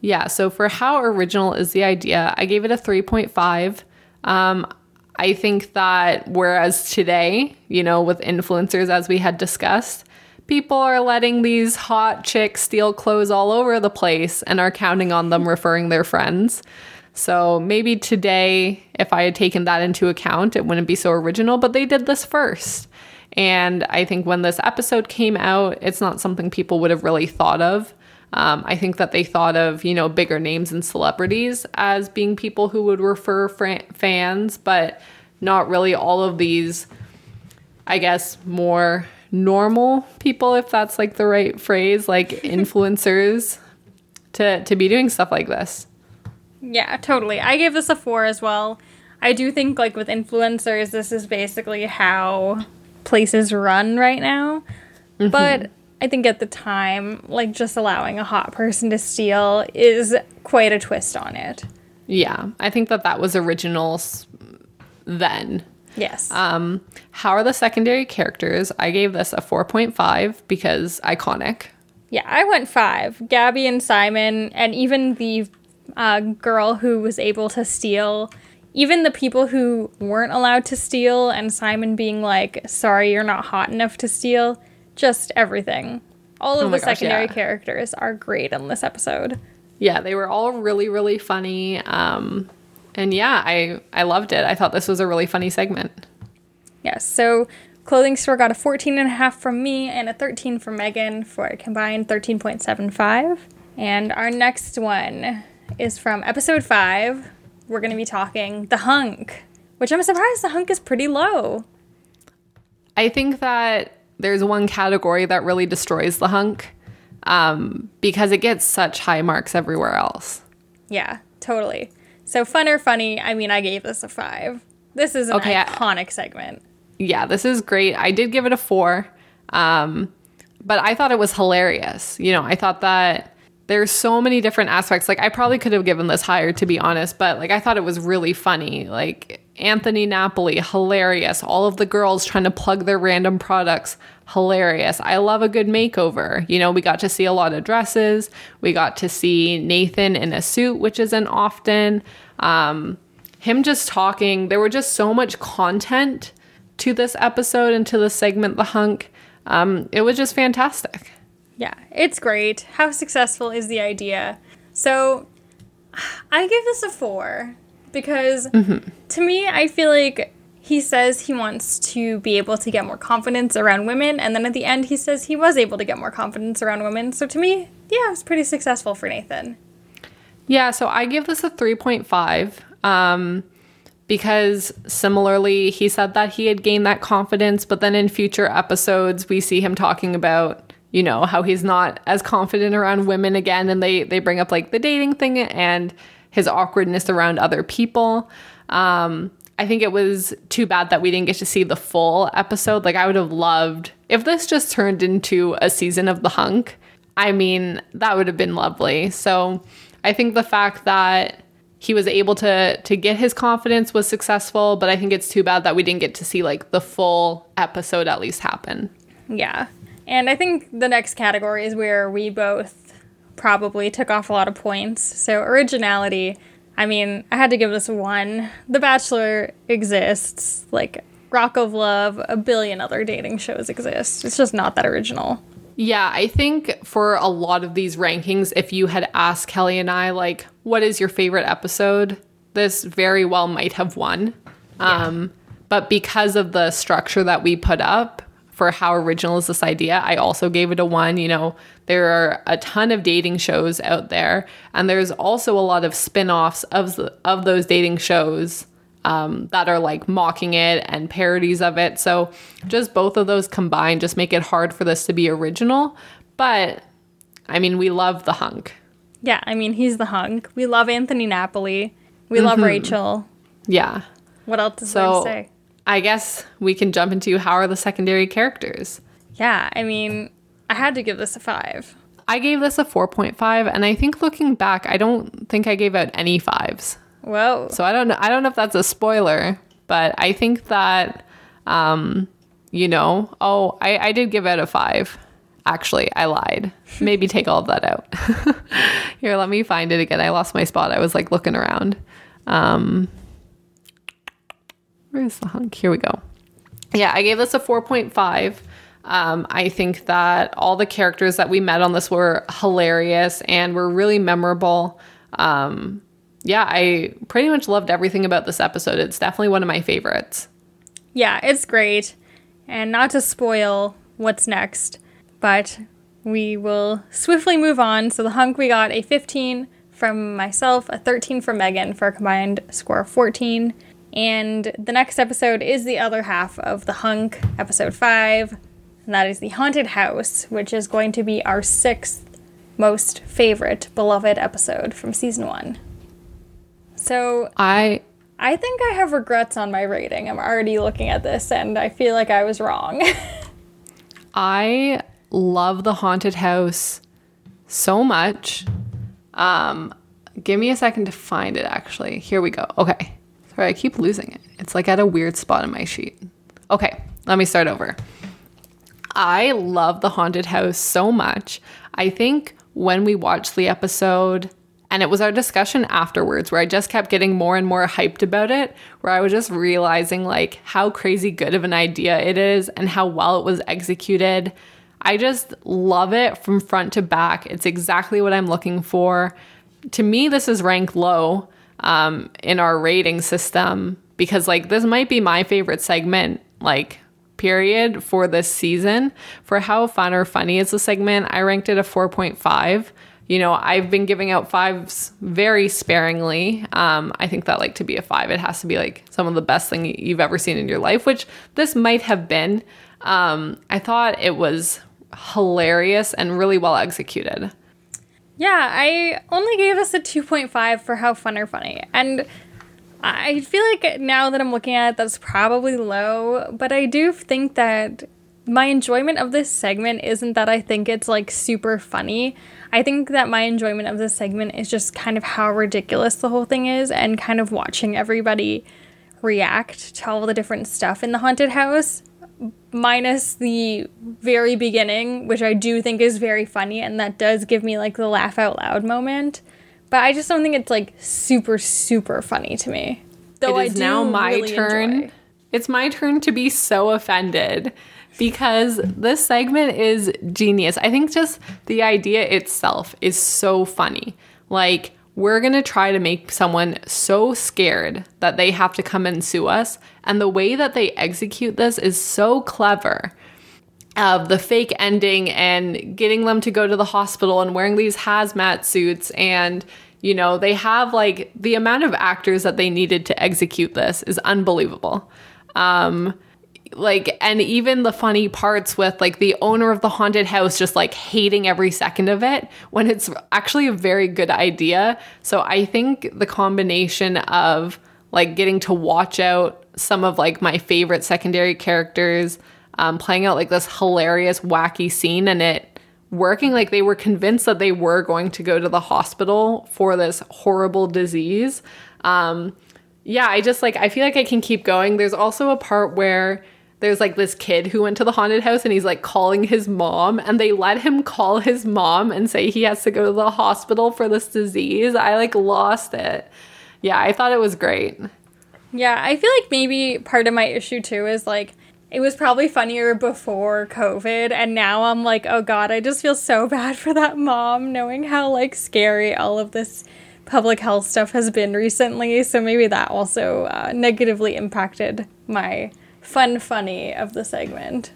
Yeah, so for how original is the idea, I gave it a 3.5. Um, I think that whereas today, you know, with influencers, as we had discussed, people are letting these hot chicks steal clothes all over the place and are counting on them referring their friends. So maybe today, if I had taken that into account, it wouldn't be so original, but they did this first. And I think when this episode came out, it's not something people would have really thought of. Um, I think that they thought of, you know, bigger names and celebrities as being people who would refer fans, but not really all of these, I guess, more normal people, if that's like the right phrase, like influencers to, to be doing stuff like this. Yeah, totally. I gave this a four as well. I do think, like, with influencers, this is basically how places run right now. Mm-hmm. But I think at the time, like, just allowing a hot person to steal is quite a twist on it. Yeah, I think that that was original then. Yes. Um, how are the secondary characters? I gave this a 4.5 because iconic. Yeah, I went five. Gabby and Simon, and even the uh, girl who was able to steal even the people who weren't allowed to steal and Simon being like, sorry, you're not hot enough to steal, just everything. All of oh the gosh, secondary yeah. characters are great in this episode. Yeah, they were all really, really funny. Um, and yeah, I, I loved it. I thought this was a really funny segment. Yes, so clothing store got a 14 and a half from me and a 13 from Megan for a combined 13.75. And our next one is from episode five. We're going to be talking The Hunk, which I'm surprised The Hunk is pretty low. I think that there's one category that really destroys The Hunk um, because it gets such high marks everywhere else. Yeah, totally. So, fun or funny, I mean, I gave this a five. This is an okay, iconic I, segment. Yeah, this is great. I did give it a four. Um, but I thought it was hilarious. You know, I thought that there's so many different aspects. Like I probably could have given this higher to be honest, but like I thought it was really funny. Like Anthony Napoli, hilarious. All of the girls trying to plug their random products, hilarious. I love a good makeover. You know, we got to see a lot of dresses. We got to see Nathan in a suit, which isn't often. Um, him just talking. There were just so much content to this episode and to the segment, The Hunk. Um, it was just fantastic. Yeah, it's great. How successful is the idea? So, I give this a four because mm-hmm. to me, I feel like he says he wants to be able to get more confidence around women, and then at the end, he says he was able to get more confidence around women. So, to me, yeah, it was pretty successful for Nathan. Yeah, so I give this a 3.5 um, because similarly, he said that he had gained that confidence, but then in future episodes, we see him talking about, you know, how he's not as confident around women again. And they, they bring up like the dating thing and his awkwardness around other people. Um, I think it was too bad that we didn't get to see the full episode. Like, I would have loved if this just turned into a season of The Hunk. I mean, that would have been lovely. So, I think the fact that he was able to to get his confidence was successful, but I think it's too bad that we didn't get to see like the full episode at least happen. Yeah. And I think the next category is where we both probably took off a lot of points. So originality, I mean, I had to give this one. The Bachelor exists, like Rock of Love, a billion other dating shows exist. It's just not that original. Yeah, I think for a lot of these rankings, if you had asked Kelly and I, like, what is your favorite episode, this very well might have won. Yeah. Um, but because of the structure that we put up for how original is this idea, I also gave it a one. You know, there are a ton of dating shows out there, and there's also a lot of spin offs of, of those dating shows um, that are like mocking it and parodies of it. So just both of those combined just make it hard for this to be original. But I mean, we love the hunk. Yeah, I mean, he's the hunk. We love Anthony Napoli. We mm-hmm. love Rachel. Yeah. What else is so, there to say? I guess we can jump into how are the secondary characters. Yeah, I mean, I had to give this a five. I gave this a 4.5, and I think looking back, I don't think I gave out any fives. Whoa. So I don't know. I don't know if that's a spoiler, but I think that, um, you know, oh, I, I did give it a five. Actually, I lied. Maybe take all of that out. Here, let me find it again. I lost my spot. I was like looking around. Um, where's the hunk? Here we go. Yeah, I gave this a 4.5. Um, I think that all the characters that we met on this were hilarious and were really memorable. Um, yeah, I pretty much loved everything about this episode. It's definitely one of my favorites. Yeah, it's great. And not to spoil what's next, but we will swiftly move on. So the hunk we got a 15 from myself, a 13 from Megan for a combined score of 14. And the next episode is the other half of the hunk, episode 5. And that is the haunted house, which is going to be our sixth most favorite beloved episode from season 1. So I I think I have regrets on my rating. I'm already looking at this and I feel like I was wrong. I love the haunted house so much. Um give me a second to find it actually. Here we go. Okay. Sorry, I keep losing it. It's like at a weird spot in my sheet. Okay, let me start over. I love the haunted house so much. I think when we watched the episode, and it was our discussion afterwards where I just kept getting more and more hyped about it, where I was just realizing like how crazy good of an idea it is and how well it was executed. I just love it from front to back. It's exactly what I'm looking for. To me, this is ranked low um, in our rating system because like this might be my favorite segment, like period for this season. For how fun or funny is the segment, I ranked it a 4.5 you know, I've been giving out fives very sparingly. Um, I think that like to be a five, it has to be like some of the best thing you've ever seen in your life, which this might have been. Um, I thought it was hilarious and really well executed. Yeah, I only gave us a 2.5 for how fun or funny. And I feel like now that I'm looking at it, that's probably low, but I do think that my enjoyment of this segment isn't that I think it's like super funny. I think that my enjoyment of this segment is just kind of how ridiculous the whole thing is and kind of watching everybody react to all the different stuff in the haunted house minus the very beginning which I do think is very funny and that does give me like the laugh out loud moment but I just don't think it's like super super funny to me though it is now my really turn enjoy. it's my turn to be so offended because this segment is genius. I think just the idea itself is so funny. Like, we're gonna try to make someone so scared that they have to come and sue us. And the way that they execute this is so clever of the fake ending and getting them to go to the hospital and wearing these hazmat suits and You know, they have like the amount of actors that they needed to execute this is unbelievable. Um, like and even the funny parts with like the owner of the haunted house just like hating every second of it when it's actually a very good idea. So i think the combination of like getting to watch out some of like my favorite secondary characters um, playing out like this hilarious wacky scene and it working like they were convinced that they were going to go to the hospital for this horrible disease. Um, yeah i just like i feel like i can keep going. There's also a part where there's like this kid who went to the haunted house and he's like calling his mom and they let him call his mom and say he has to go to the hospital for this disease. I like lost it. Yeah, I thought it was great. Yeah, I feel like maybe part of my issue too is like it was probably funnier before COVID and now I'm like, "Oh god, I just feel so bad for that mom knowing how like scary all of this public health stuff has been recently." So maybe that also uh, negatively impacted my fun funny of the segment.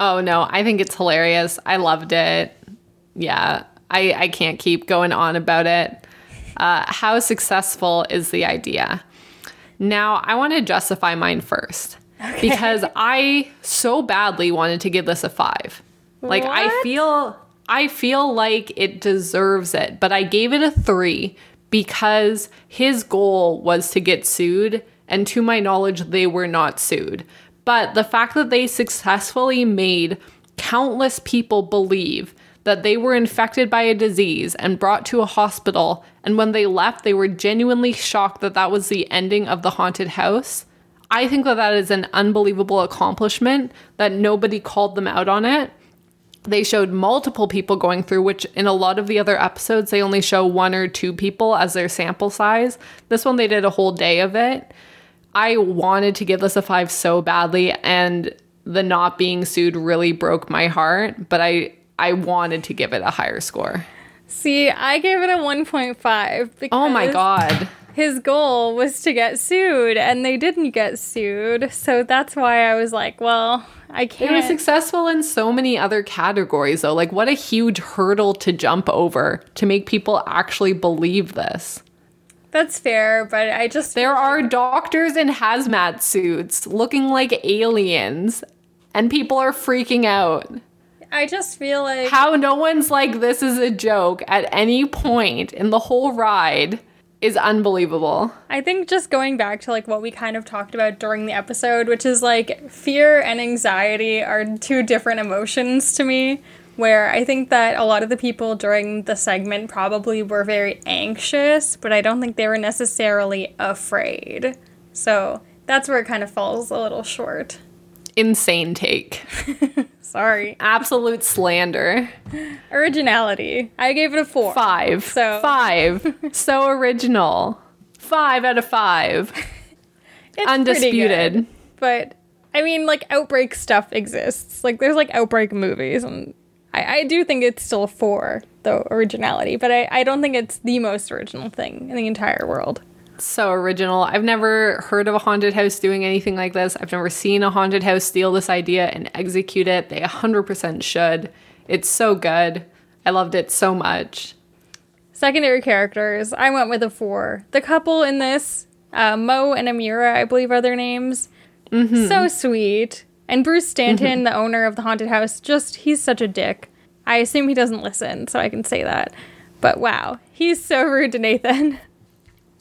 Oh no, I think it's hilarious. I loved it. Yeah, I, I can't keep going on about it. Uh, how successful is the idea? Now, I want to justify mine first okay. because I so badly wanted to give this a five. Like what? I feel I feel like it deserves it, but I gave it a three because his goal was to get sued, and to my knowledge, they were not sued. But the fact that they successfully made countless people believe that they were infected by a disease and brought to a hospital, and when they left, they were genuinely shocked that that was the ending of the haunted house. I think that that is an unbelievable accomplishment that nobody called them out on it. They showed multiple people going through, which in a lot of the other episodes, they only show one or two people as their sample size. This one, they did a whole day of it. I wanted to give this a five so badly, and the not being sued really broke my heart, but I I wanted to give it a higher score. See, I gave it a 1.5 because Oh my god. His goal was to get sued and they didn't get sued. So that's why I was like, well, I can't. It was successful in so many other categories though. Like what a huge hurdle to jump over to make people actually believe this. That's fair, but I just. There are doctors in hazmat suits looking like aliens, and people are freaking out. I just feel like. How no one's like, this is a joke at any point in the whole ride is unbelievable. I think just going back to like what we kind of talked about during the episode, which is like fear and anxiety are two different emotions to me where I think that a lot of the people during the segment probably were very anxious, but I don't think they were necessarily afraid. So that's where it kind of falls a little short. Insane take. Sorry. Absolute slander. Originality. I gave it a four. Five. So five. so original. Five out of five. It's Undisputed. but I mean, like outbreak stuff exists. Like there's like outbreak movies, and I, I do think it's still for the originality, but I, I don't think it's the most original thing in the entire world. So original. I've never heard of a haunted house doing anything like this. I've never seen a haunted house steal this idea and execute it. They 100% should. It's so good. I loved it so much. Secondary characters, I went with a four. The couple in this, uh, Mo and Amira, I believe are their names. Mm-hmm. So sweet. And Bruce Stanton, mm-hmm. the owner of the haunted house, just he's such a dick. I assume he doesn't listen, so I can say that. But wow, he's so rude to Nathan.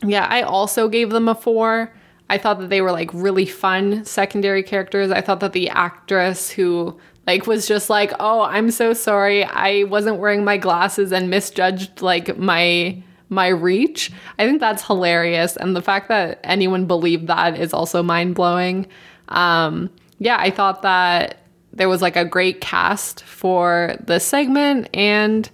Yeah, I also gave them a four. I thought that they were like really fun secondary characters. I thought that the actress who like was just like, "Oh, I'm so sorry. I wasn't wearing my glasses and misjudged like my my reach." I think that's hilarious and the fact that anyone believed that is also mind-blowing. Um yeah, I thought that there was like a great cast for the segment and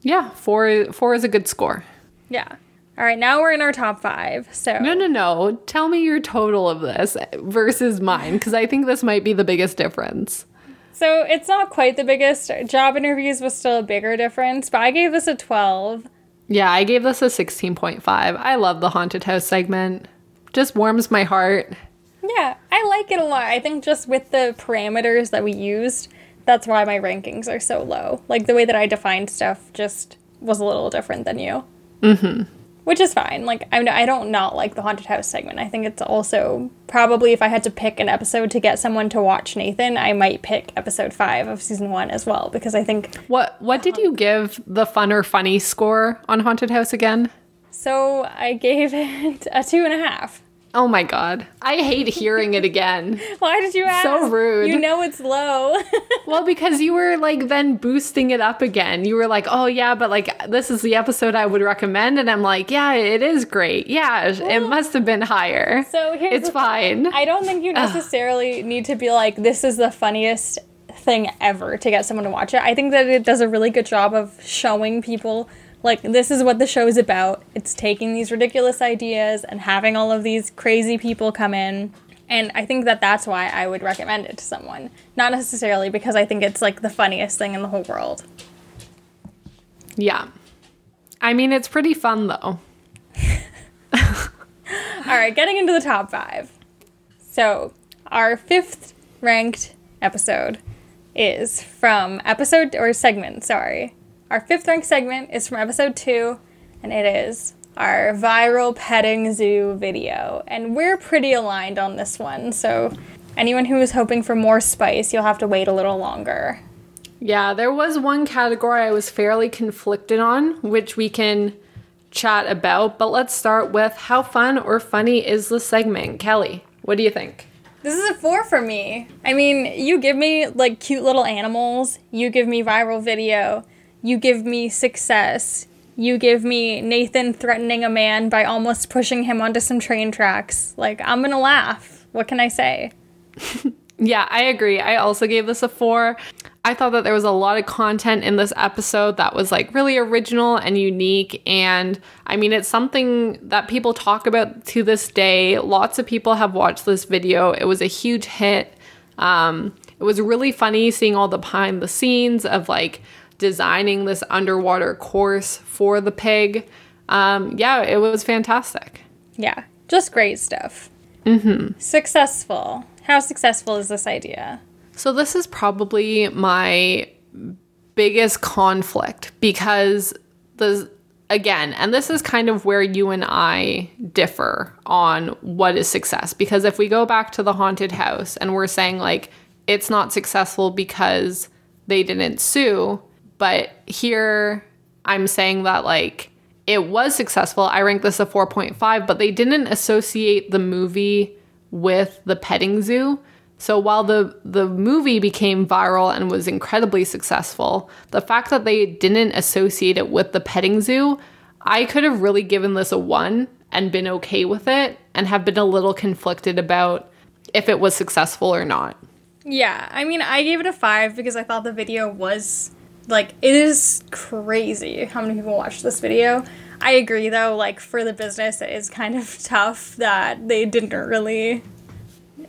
yeah, four four is a good score. Yeah. All right, now we're in our top five. So no, no, no. Tell me your total of this versus mine, because I think this might be the biggest difference. So it's not quite the biggest. Job interviews was still a bigger difference, but I gave this a twelve. Yeah, I gave this a sixteen point five. I love the haunted house segment. Just warms my heart. Yeah, I like it a lot. I think just with the parameters that we used, that's why my rankings are so low. Like the way that I defined stuff just was a little different than you. Mm-hmm. which is fine. Like I, I don't not like the haunted house segment. I think it's also probably if I had to pick an episode to get someone to watch Nathan, I might pick episode five of season one as well because I think. What What did you give the fun or funny score on haunted house again? So I gave it a two and a half. Oh my god. I hate hearing it again. Why did you ask? So rude. You know it's low. well, because you were like then boosting it up again. You were like, "Oh yeah, but like this is the episode I would recommend." And I'm like, "Yeah, it is great. Yeah, it must have been higher." So here's It's fine. I don't think you necessarily need to be like this is the funniest thing ever to get someone to watch it. I think that it does a really good job of showing people like this is what the show is about. It's taking these ridiculous ideas and having all of these crazy people come in. And I think that that's why I would recommend it to someone. Not necessarily because I think it's like the funniest thing in the whole world. Yeah. I mean, it's pretty fun though. All right, getting into the top five. So, our fifth ranked episode is from episode or segment, sorry. Our fifth ranked segment is from episode two, and it is our viral petting zoo video. And we're pretty aligned on this one, so anyone who is hoping for more spice, you'll have to wait a little longer. Yeah, there was one category I was fairly conflicted on, which we can chat about, but let's start with how fun or funny is the segment? Kelly, what do you think? This is a four for me. I mean, you give me like cute little animals, you give me viral video, you give me success, you give me Nathan threatening a man by almost pushing him onto some train tracks. Like, I'm gonna laugh. What can I say? Yeah, I agree. I also gave this a four. I thought that there was a lot of content in this episode that was like really original and unique. And I mean, it's something that people talk about to this day. Lots of people have watched this video. It was a huge hit. Um, it was really funny seeing all the behind the scenes of like designing this underwater course for the pig. Um, yeah, it was fantastic. Yeah, just great stuff. Mm-hmm. Successful. How successful is this idea? So, this is probably my biggest conflict because the again, and this is kind of where you and I differ on what is success. Because if we go back to the haunted house and we're saying, like, it's not successful because they didn't sue, but here I'm saying that, like, it was successful. I rank this a 4.5, but they didn't associate the movie with the petting zoo. So while the the movie became viral and was incredibly successful, the fact that they didn't associate it with the petting zoo, I could have really given this a 1 and been okay with it and have been a little conflicted about if it was successful or not. Yeah, I mean, I gave it a five because I thought the video was like it is crazy how many people watched this video. I agree though, like for the business, it is kind of tough that they didn't really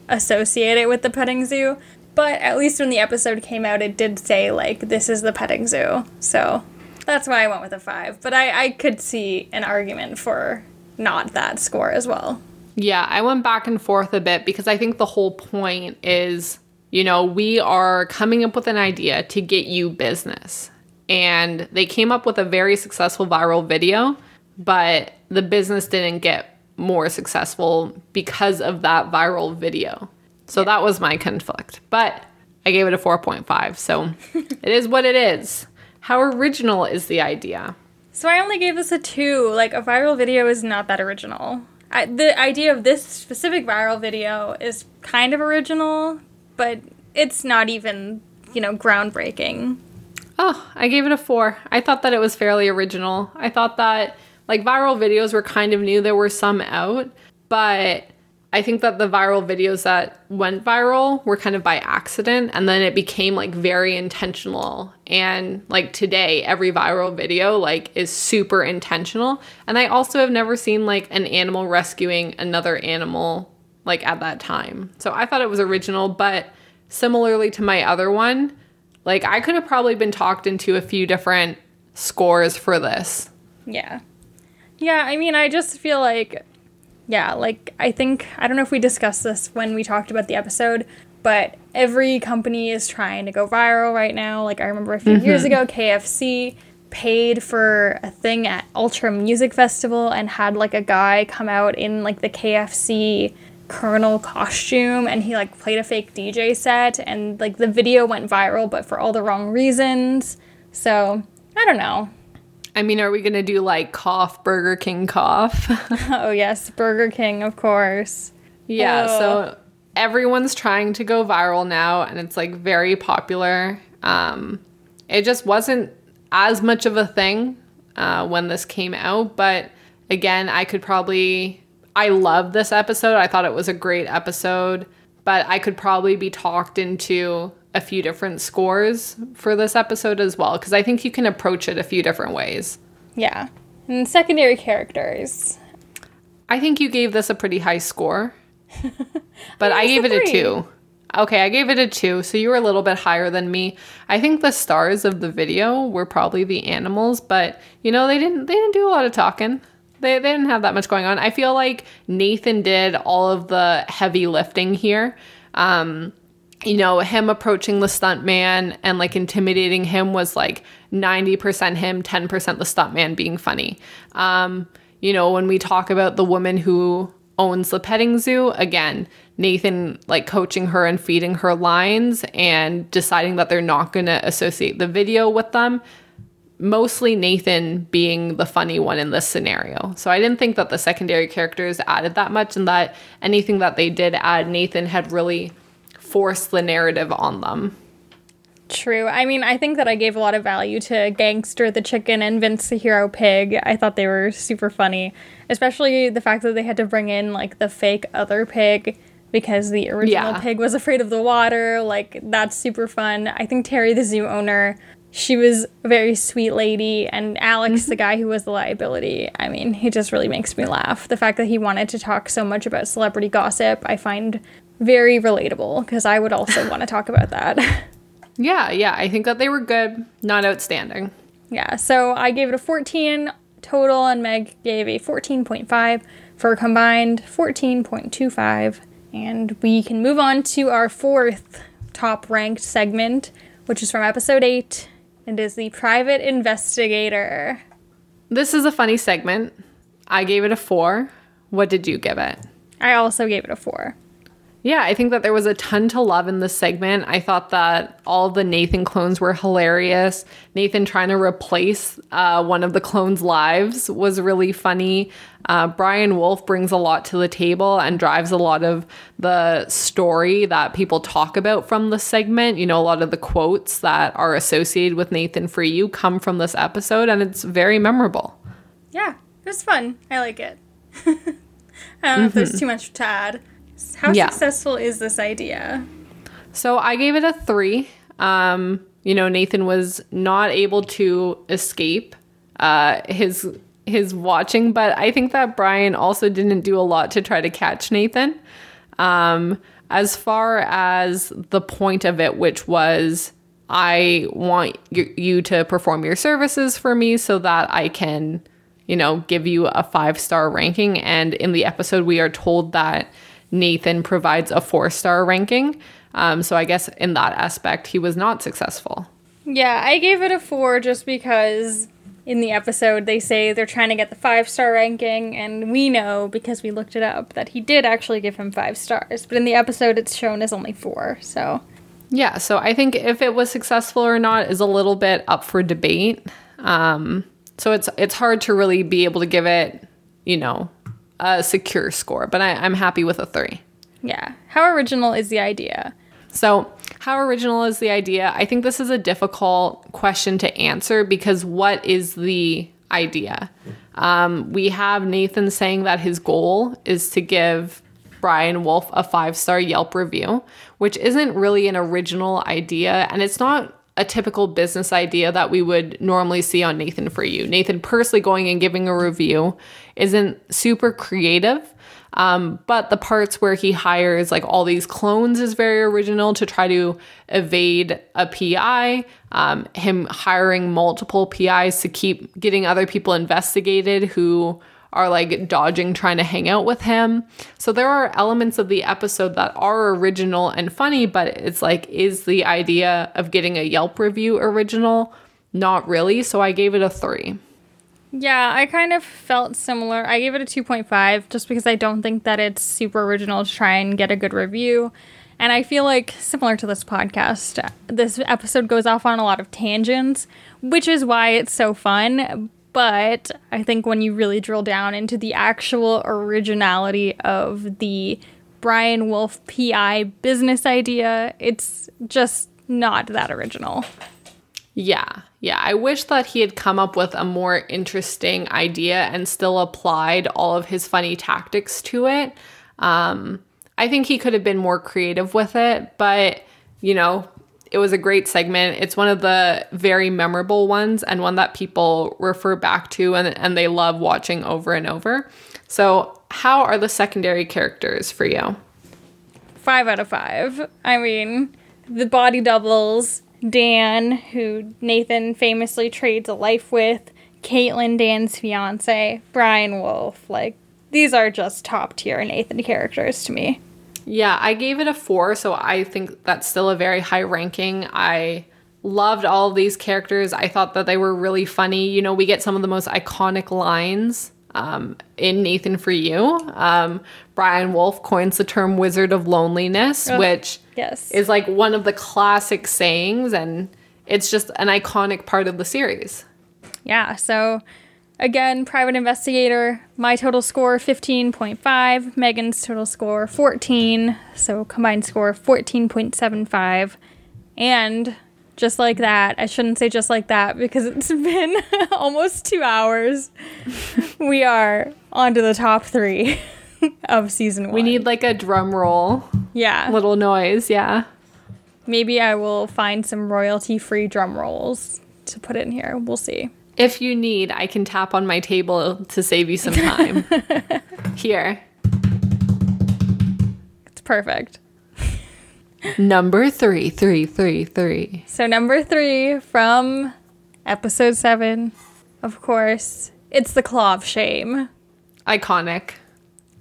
associate it with the petting zoo. But at least when the episode came out, it did say like this is the petting zoo. So that's why I went with a five. But I, I could see an argument for not that score as well. Yeah, I went back and forth a bit because I think the whole point is, you know, we are coming up with an idea to get you business. And they came up with a very successful viral video, but the business didn't get more successful because of that viral video. So that was my conflict. But I gave it a 4.5. So it is what it is. How original is the idea? So I only gave this a two. Like a viral video is not that original. I, the idea of this specific viral video is kind of original, but it's not even, you know, groundbreaking. Oh, I gave it a four. I thought that it was fairly original. I thought that like viral videos were kind of new. There were some out, but I think that the viral videos that went viral were kind of by accident and then it became like very intentional. And like today, every viral video like is super intentional. And I also have never seen like an animal rescuing another animal like at that time. So I thought it was original, but similarly to my other one, like I could have probably been talked into a few different scores for this. Yeah. Yeah, I mean, I just feel like, yeah, like, I think, I don't know if we discussed this when we talked about the episode, but every company is trying to go viral right now. Like, I remember a few years mm-hmm. ago, KFC paid for a thing at Ultra Music Festival and had like a guy come out in like the KFC Colonel costume and he like played a fake DJ set and like the video went viral but for all the wrong reasons. So, I don't know. I mean, are we going to do like cough Burger King cough? oh, yes, Burger King, of course. Yeah, oh. so everyone's trying to go viral now and it's like very popular. Um, it just wasn't as much of a thing uh, when this came out, but again, I could probably. I love this episode. I thought it was a great episode, but I could probably be talked into a few different scores for this episode as well because I think you can approach it a few different ways. Yeah. And secondary characters. I think you gave this a pretty high score. but I, I gave it a 2. Okay, I gave it a 2, so you were a little bit higher than me. I think the stars of the video were probably the animals, but you know, they didn't they didn't do a lot of talking. They, they didn't have that much going on. I feel like Nathan did all of the heavy lifting here. Um, you know, him approaching the stuntman and like intimidating him was like 90% him, 10% the stuntman being funny. Um, you know, when we talk about the woman who owns the petting zoo, again, Nathan like coaching her and feeding her lines and deciding that they're not going to associate the video with them. Mostly Nathan being the funny one in this scenario. So I didn't think that the secondary characters added that much and that anything that they did add, Nathan had really forced the narrative on them. True. I mean, I think that I gave a lot of value to Gangster the Chicken and Vince the Hero Pig. I thought they were super funny, especially the fact that they had to bring in like the fake other pig because the original yeah. pig was afraid of the water. Like, that's super fun. I think Terry, the zoo owner, she was a very sweet lady. And Alex, mm-hmm. the guy who was the liability, I mean, he just really makes me laugh. The fact that he wanted to talk so much about celebrity gossip, I find very relatable because I would also want to talk about that. Yeah, yeah. I think that they were good, not outstanding. Yeah, so I gave it a 14 total, and Meg gave a 14.5 for a combined 14.25. And we can move on to our fourth top ranked segment, which is from episode 8. It is the private investigator. This is a funny segment. I gave it a 4. What did you give it? I also gave it a 4. Yeah, I think that there was a ton to love in this segment. I thought that all the Nathan clones were hilarious. Nathan trying to replace uh, one of the clones' lives was really funny. Uh, Brian Wolf brings a lot to the table and drives a lot of the story that people talk about from the segment. You know, a lot of the quotes that are associated with Nathan for you come from this episode, and it's very memorable. Yeah, it was fun. I like it. I don't know mm-hmm. if there's mm-hmm. too much to add. How yeah. successful is this idea? So I gave it a three. Um, you know, Nathan was not able to escape uh, his his watching, but I think that Brian also didn't do a lot to try to catch Nathan. Um, as far as the point of it, which was I want you, you to perform your services for me so that I can, you know, give you a five star ranking. And in the episode, we are told that Nathan provides a four star ranking. Um, so I guess in that aspect, he was not successful. Yeah, I gave it a four just because in the episode they say they're trying to get the five star ranking, and we know because we looked it up that he did actually give him five stars. But in the episode, it's shown as only four. So. Yeah, so I think if it was successful or not is a little bit up for debate. Um, so it's it's hard to really be able to give it, you know, a secure score, but I, I'm happy with a three. Yeah. How original is the idea? So, how original is the idea? I think this is a difficult question to answer because what is the idea? Um, we have Nathan saying that his goal is to give Brian Wolf a five star Yelp review, which isn't really an original idea. And it's not a typical business idea that we would normally see on Nathan for You. Nathan personally going and giving a review isn't super creative. Um, but the parts where he hires like all these clones is very original to try to evade a PI. Um, him hiring multiple PIs to keep getting other people investigated who are like dodging trying to hang out with him. So there are elements of the episode that are original and funny, but it's like, is the idea of getting a Yelp review original? not really. So I gave it a three. Yeah, I kind of felt similar. I gave it a 2.5 just because I don't think that it's super original to try and get a good review. And I feel like, similar to this podcast, this episode goes off on a lot of tangents, which is why it's so fun. But I think when you really drill down into the actual originality of the Brian Wolf PI business idea, it's just not that original. Yeah, yeah. I wish that he had come up with a more interesting idea and still applied all of his funny tactics to it. Um, I think he could have been more creative with it, but you know, it was a great segment. It's one of the very memorable ones and one that people refer back to and, and they love watching over and over. So, how are the secondary characters for you? Five out of five. I mean, the body doubles, Dan, who Nathan famously trades a life with, Caitlin, Dan's fiance, Brian Wolf. Like, these are just top tier Nathan characters to me. Yeah, I gave it a four, so I think that's still a very high ranking. I loved all of these characters. I thought that they were really funny. You know, we get some of the most iconic lines um, in Nathan for You. Um, Brian Wolf coins the term Wizard of Loneliness, Ugh, which yes. is like one of the classic sayings, and it's just an iconic part of the series. Yeah, so again, private investigator, my total score 15.5, Megan's total score 14, so combined score 14.75. And just like that, I shouldn't say just like that because it's been almost two hours. we are on to the top three of season one. We need like a drum roll, yeah. little noise. Yeah. Maybe I will find some royalty free drum rolls to put in here. We'll see. If you need, I can tap on my table to save you some time. Here. It's perfect. Number three, three, three, three. So, number three from episode seven, of course, it's the Claw of Shame. Iconic.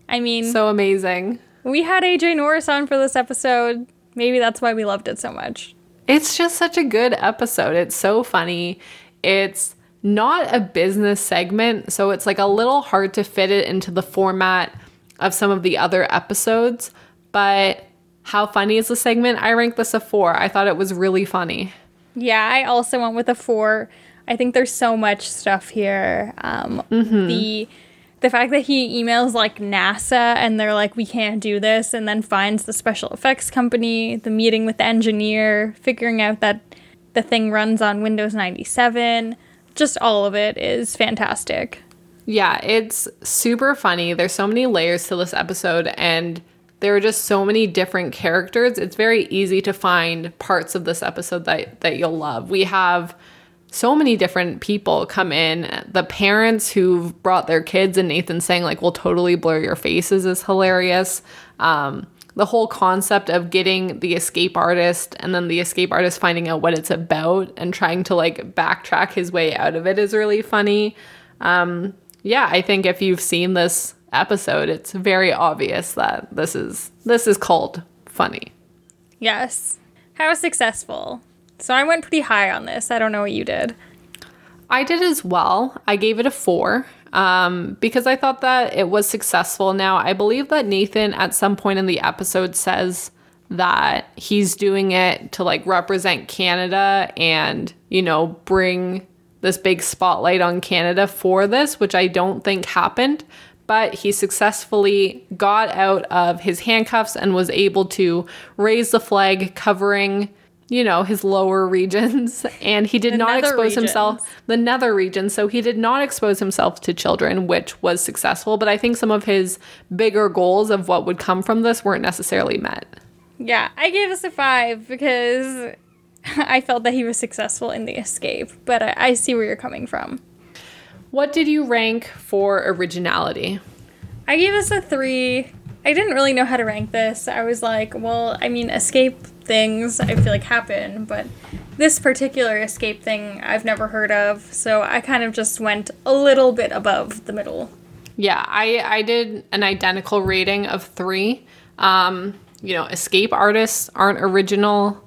I mean, So amazing. we had AJ Norris on for this episode. Maybe that's why we loved it so much. It's just such a good episode. It's so funny. It's not a business segment, so it's like a little hard to fit it into the format of some of the other episodes. But how funny is the segment? I rank this a four. I thought it was really funny. Yeah, I also went with a four. I think there's so much stuff here. Um, The the fact that he emails like NASA and they're like, we can't do this, and then finds the special effects company, the meeting with the engineer, figuring out that the thing runs on Windows 97. Just all of it is fantastic. Yeah, it's super funny. There's so many layers to this episode, and there are just so many different characters. It's very easy to find parts of this episode that, that you'll love. We have so many different people come in. The parents who've brought their kids, and Nathan saying, like, we'll totally blur your faces is hilarious. Um, the whole concept of getting the escape artist and then the escape artist finding out what it's about and trying to like backtrack his way out of it is really funny. Um, yeah, I think if you've seen this episode, it's very obvious that this is this is called funny. Yes. How successful? So I went pretty high on this. I don't know what you did. I did as well. I gave it a four um, because I thought that it was successful. Now, I believe that Nathan at some point in the episode says that he's doing it to like represent Canada and, you know, bring this big spotlight on Canada for this, which I don't think happened. But he successfully got out of his handcuffs and was able to raise the flag covering you know, his lower regions, and he did The not expose himself the nether region, so he did not expose himself to children, which was successful. But I think some of his bigger goals of what would come from this weren't necessarily met. Yeah, I gave this a five because I felt that he was successful in the escape, but I, I see where you're coming from. What did you rank for originality? I gave this a three. I didn't really know how to rank this. I was like, well, I mean, escape things I feel like happen, but this particular escape thing I've never heard of, so I kind of just went a little bit above the middle. Yeah, I I did an identical rating of three. Um, you know, escape artists aren't original.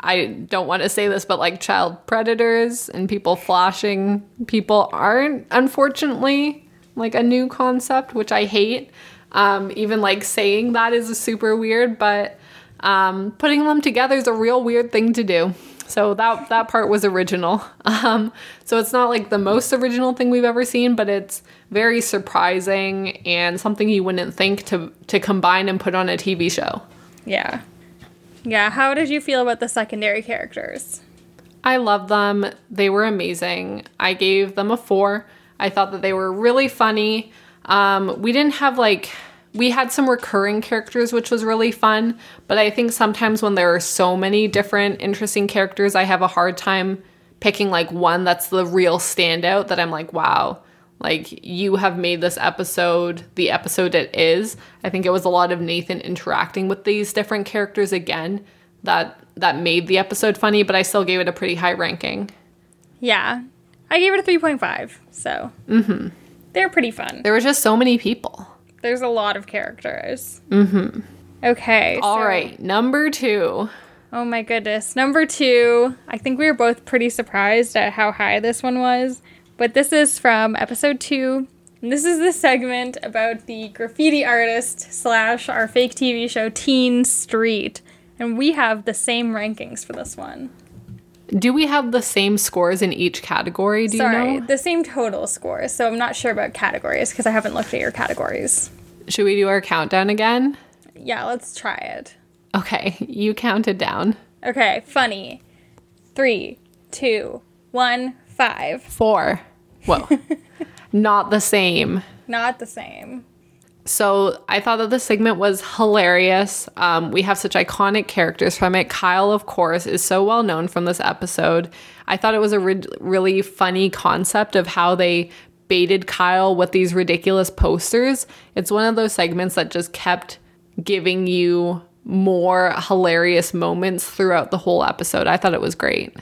I don't want to say this, but like child predators and people flashing people aren't unfortunately like a new concept, which I hate. Um, even like saying that is super weird, but um, putting them together is a real weird thing to do. So that that part was original. Um, so it's not like the most original thing we've ever seen, but it's very surprising and something you wouldn't think to to combine and put on a TV show. Yeah. Yeah, how did you feel about the secondary characters? I love them. They were amazing. I gave them a 4. I thought that they were really funny. Um, we didn't have like we had some recurring characters, which was really fun. But I think sometimes when there are so many different interesting characters, I have a hard time picking like one that's the real standout that I'm like, wow, like you have made this episode the episode it is. I think it was a lot of Nathan interacting with these different characters again that that made the episode funny, but I still gave it a pretty high ranking. Yeah. I gave it a 3.5. So, mm-hmm. they're pretty fun. There were just so many people. There's a lot of characters. Mm-hmm. Okay. All so, right, number two. Oh my goodness. Number two. I think we were both pretty surprised at how high this one was. But this is from episode two. And this is the segment about the graffiti artist slash our fake TV show Teen Street. And we have the same rankings for this one. Do we have the same scores in each category? Do Sorry, you know? the same total scores. So I'm not sure about categories because I haven't looked at your categories. Should we do our countdown again? Yeah, let's try it. Okay, you counted down. Okay, funny. Three, two, one, five. Four. Whoa. Not the same. Not the same. So I thought that the segment was hilarious. Um, we have such iconic characters from it. Kyle, of course, is so well known from this episode. I thought it was a re- really funny concept of how they baited Kyle with these ridiculous posters. It's one of those segments that just kept giving you more hilarious moments throughout the whole episode. I thought it was great.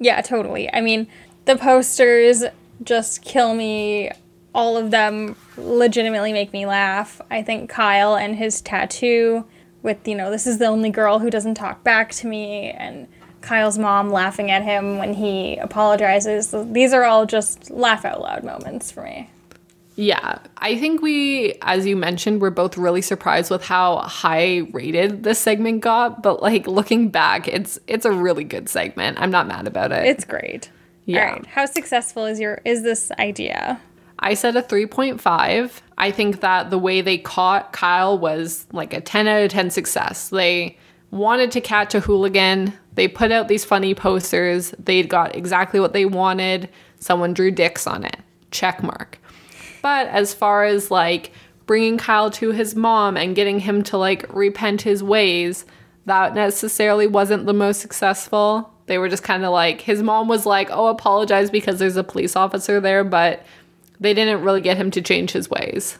Yeah, totally. I mean, the posters just kill me all of them legitimately make me laugh. I think Kyle and his tattoo with, you know, this is the only girl who doesn't talk back to me, and Kyle's mom laughing at him when he apologizes. These are all just laugh out loud moments for me. Yeah, I think we, as you mentioned, we're both really surprised with how high rated this segment got. But like looking back, it's it's a really good segment. I'm not mad about it. It's great. Yeah. How successful is your is this idea? I said a 3.5. I think that the way they caught Kyle was like a 10 out of 10 success. They wanted to catch a hooligan. They put out these funny posters. They got exactly what they wanted. Someone drew dicks on it. Check mark. But as far as like bringing Kyle to his mom and getting him to like repent his ways, that necessarily wasn't the most successful. They were just kind of like, his mom was like, oh, apologize because there's a police officer there, but they didn't really get him to change his ways.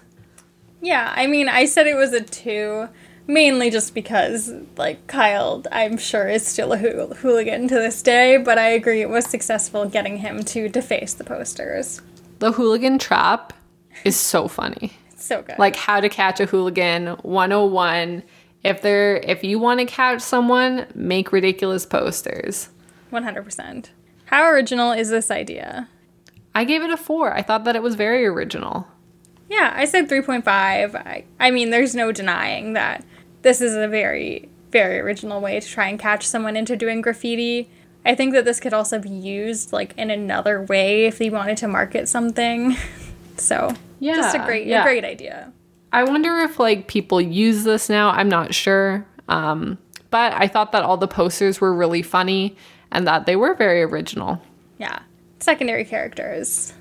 Yeah, I mean, I said it was a two, mainly just because, like, Kyle, I'm sure, is still a ho- hooligan to this day, but I agree it was successful getting him to deface the posters. The hooligan trap is so funny. so good. Like, how to catch a hooligan 101. If they're if you want to catch someone, make ridiculous posters. 100%. How original is this idea? I gave it a four. I thought that it was very original. Yeah, I said 3.5. I, I mean, there's no denying that this is a very, very original way to try and catch someone into doing graffiti. I think that this could also be used like in another way if they wanted to market something. so, yeah, just a great, yeah. a great idea. I wonder if like people use this now. I'm not sure. Um, but I thought that all the posters were really funny and that they were very original. Yeah secondary characters.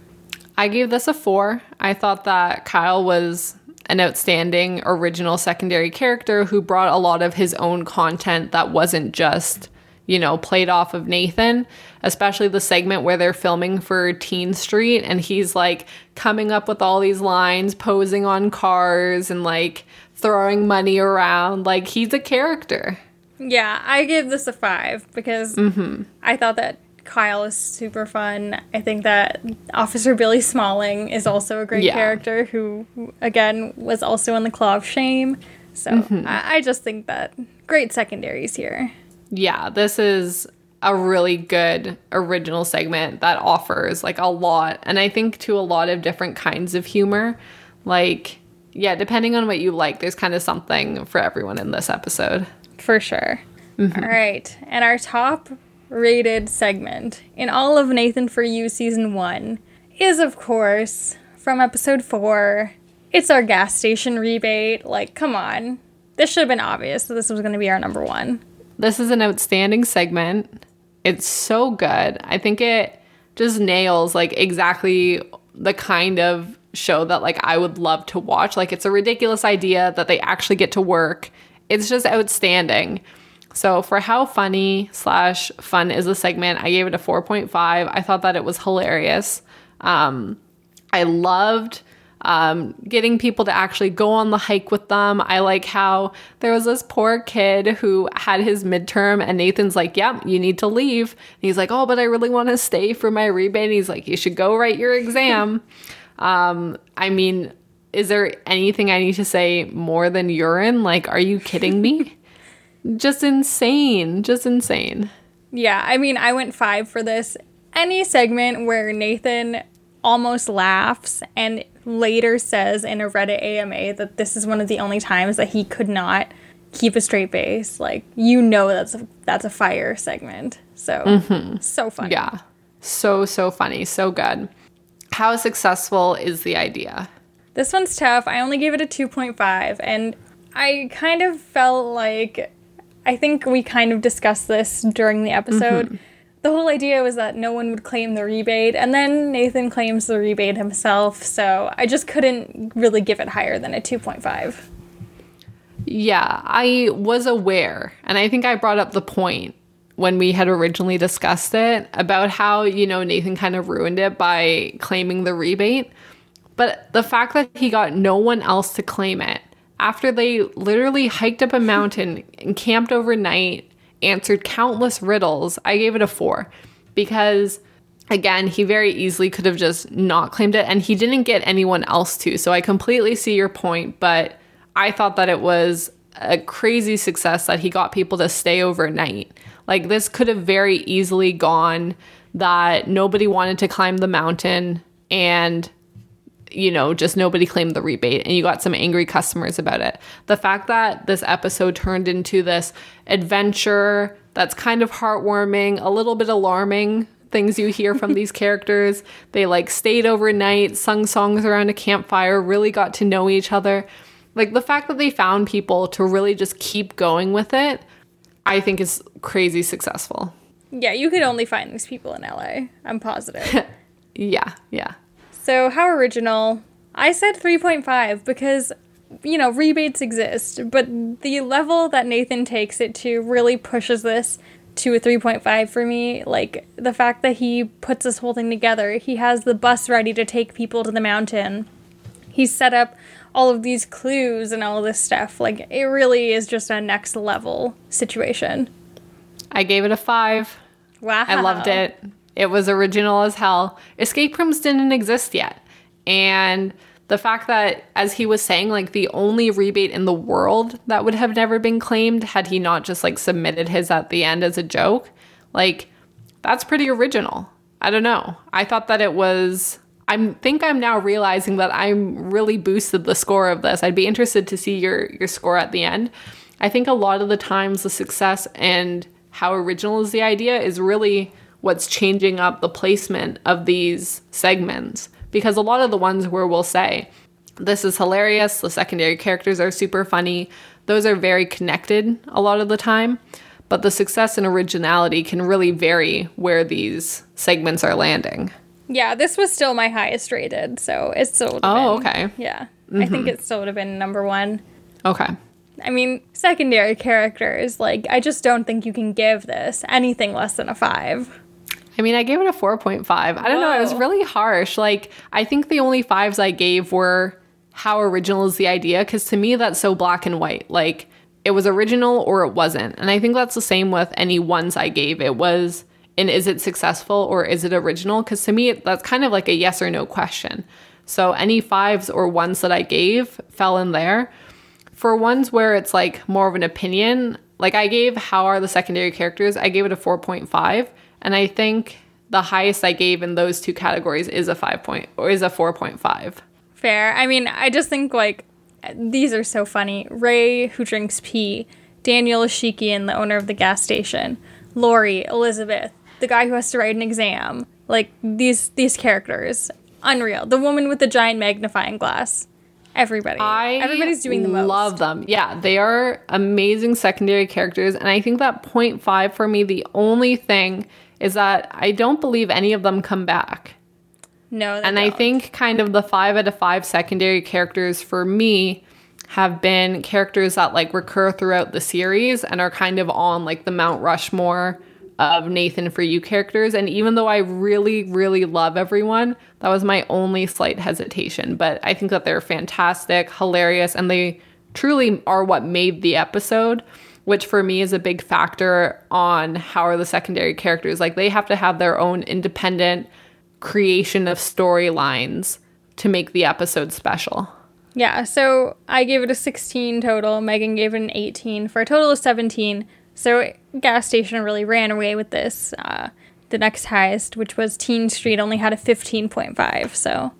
I gave this a four. I thought that Kyle was an outstanding original secondary character who brought a lot of his own content that wasn't just, you know, played off of Nathan, especially the segment where they're filming for Teen Street and he's like coming up with all these lines, posing on cars and like throwing money around. Like he's a character. Yeah, I give this a five because mm-hmm. I thought that Kyle is super fun. I think that Officer Billy Smalling is also a great yeah. character who, again, was also in the Claw of Shame. So mm-hmm. I, I just think that great secondaries here. Yeah, this is a really good original segment that offers like a lot and I think to a lot of different kinds of humor. Like yeah, depending on what you like, there's kind of something for everyone in this episode. For sure. Mm-hmm. All right. And our top rated segment in all of Nathan For You season one is, of course, from episode four. It's our gas station rebate. Like, come on. This should have been obvious that this was going to be our number one. This is an outstanding segment. It's so good. I think it just nails like exactly the kind of show that like I would love to watch. Like it's a ridiculous idea that they actually get to work. It's just outstanding. So for how funny slash fun is the segment, I gave it a 4.5. I thought that it was hilarious. Um, I loved um, getting people to actually go on the hike with them. I like how there was this poor kid who had his midterm, and Nathan's like, Yep, you need to leave. And he's like, Oh, but I really want to stay for my rebate. And he's like, You should go write your exam. um, I mean, is there anything I need to say more than urine? Like, are you kidding me? just insane. Just insane. Yeah, I mean, I went five for this. Any segment where Nathan almost laughs and later says in a Reddit AMA that this is one of the only times that he could not keep a straight face. Like you know that's a, that's a fire segment. So mm-hmm. so funny. Yeah. So so funny. So good. How successful is the idea? This one's tough. I only gave it a 2.5 and I kind of felt like I think we kind of discussed this during the episode. Mm-hmm the whole idea was that no one would claim the rebate, and then Nathan claims the rebate himself, so I just couldn't really give it higher than a 2.5. Yeah, I was aware, and I think I brought up the point when we had originally discussed it about how, you know, Nathan kind of ruined it by claiming the rebate. But the fact that he got no one else to claim it after they literally hiked up a mountain and camped overnight answered countless riddles, I gave it a four because again, he very easily could have just not claimed it and he didn't get anyone else to. So I completely see your point, but I thought that it was a crazy success that he got people to stay overnight. Like this could have very easily gone that nobody wanted to climb the mountain and you know, just nobody claimed the rebate and you got some angry customers about it. The fact that this episode turned into this adventure that's kind of heartwarming, a little bit alarming things you hear from these characters. They like stayed overnight, sung songs around a campfire, really got to know each other. Like the fact that they found people to really just keep going with it, I think is crazy successful. Yeah, you could only find these people in LA. I'm positive. yeah, yeah. So, how original? I said 3.5 because, you know, rebates exist, but the level that Nathan takes it to really pushes this to a 3.5 for me. Like, the fact that he puts this whole thing together, he has the bus ready to take people to the mountain, he's set up all of these clues and all this stuff. Like, it really is just a next level situation. I gave it a five. Wow. I loved it. It was original as hell. Escape rooms didn't exist yet. And the fact that, as he was saying, like the only rebate in the world that would have never been claimed had he not just like submitted his at the end as a joke, like that's pretty original. I don't know. I thought that it was. I think I'm now realizing that I'm really boosted the score of this. I'd be interested to see your your score at the end. I think a lot of the times the success and how original is the idea is really what's changing up the placement of these segments. Because a lot of the ones where we'll say, this is hilarious, the secondary characters are super funny, those are very connected a lot of the time. But the success and originality can really vary where these segments are landing. Yeah, this was still my highest rated, so it's still Oh, been, okay. Yeah. Mm-hmm. I think it still would have been number one. Okay. I mean, secondary characters, like, I just don't think you can give this anything less than a five. I mean, I gave it a 4.5. I don't Whoa. know. It was really harsh. Like, I think the only fives I gave were how original is the idea? Because to me, that's so black and white. Like, it was original or it wasn't. And I think that's the same with any ones I gave. It was, and is it successful or is it original? Because to me, that's kind of like a yes or no question. So any fives or ones that I gave fell in there. For ones where it's like more of an opinion, like I gave how are the secondary characters, I gave it a 4.5 and I think the highest I gave in those two categories is a 5 point or is a 4.5. Fair. I mean, I just think like these are so funny. Ray, who drinks pee, Daniel Ashikian, the owner of the gas station, Lori, Elizabeth, the guy who has to write an exam. Like these these characters, unreal. The woman with the giant magnifying glass. Everybody. I Everybody's doing the most. Love them. Yeah, they are amazing secondary characters, and I think that 0.5 for me, the only thing is that I don't believe any of them come back. No, And I don't. think kind of the five out of five secondary characters for me have been characters that like recur throughout the series and are kind of on like the Mount Rushmore of Nathan for you characters. And even though I really, really love everyone, that was my only slight hesitation. But I think that they're fantastic, hilarious, and they truly are what made the episode. Which for me is a big factor on how are the secondary characters. Like they have to have their own independent creation of storylines to make the episode special. Yeah, so I gave it a 16 total. Megan gave it an 18 for a total of 17. So gas station really ran away with this. Uh, the next highest, which was Teen Street, only had a 15.5. So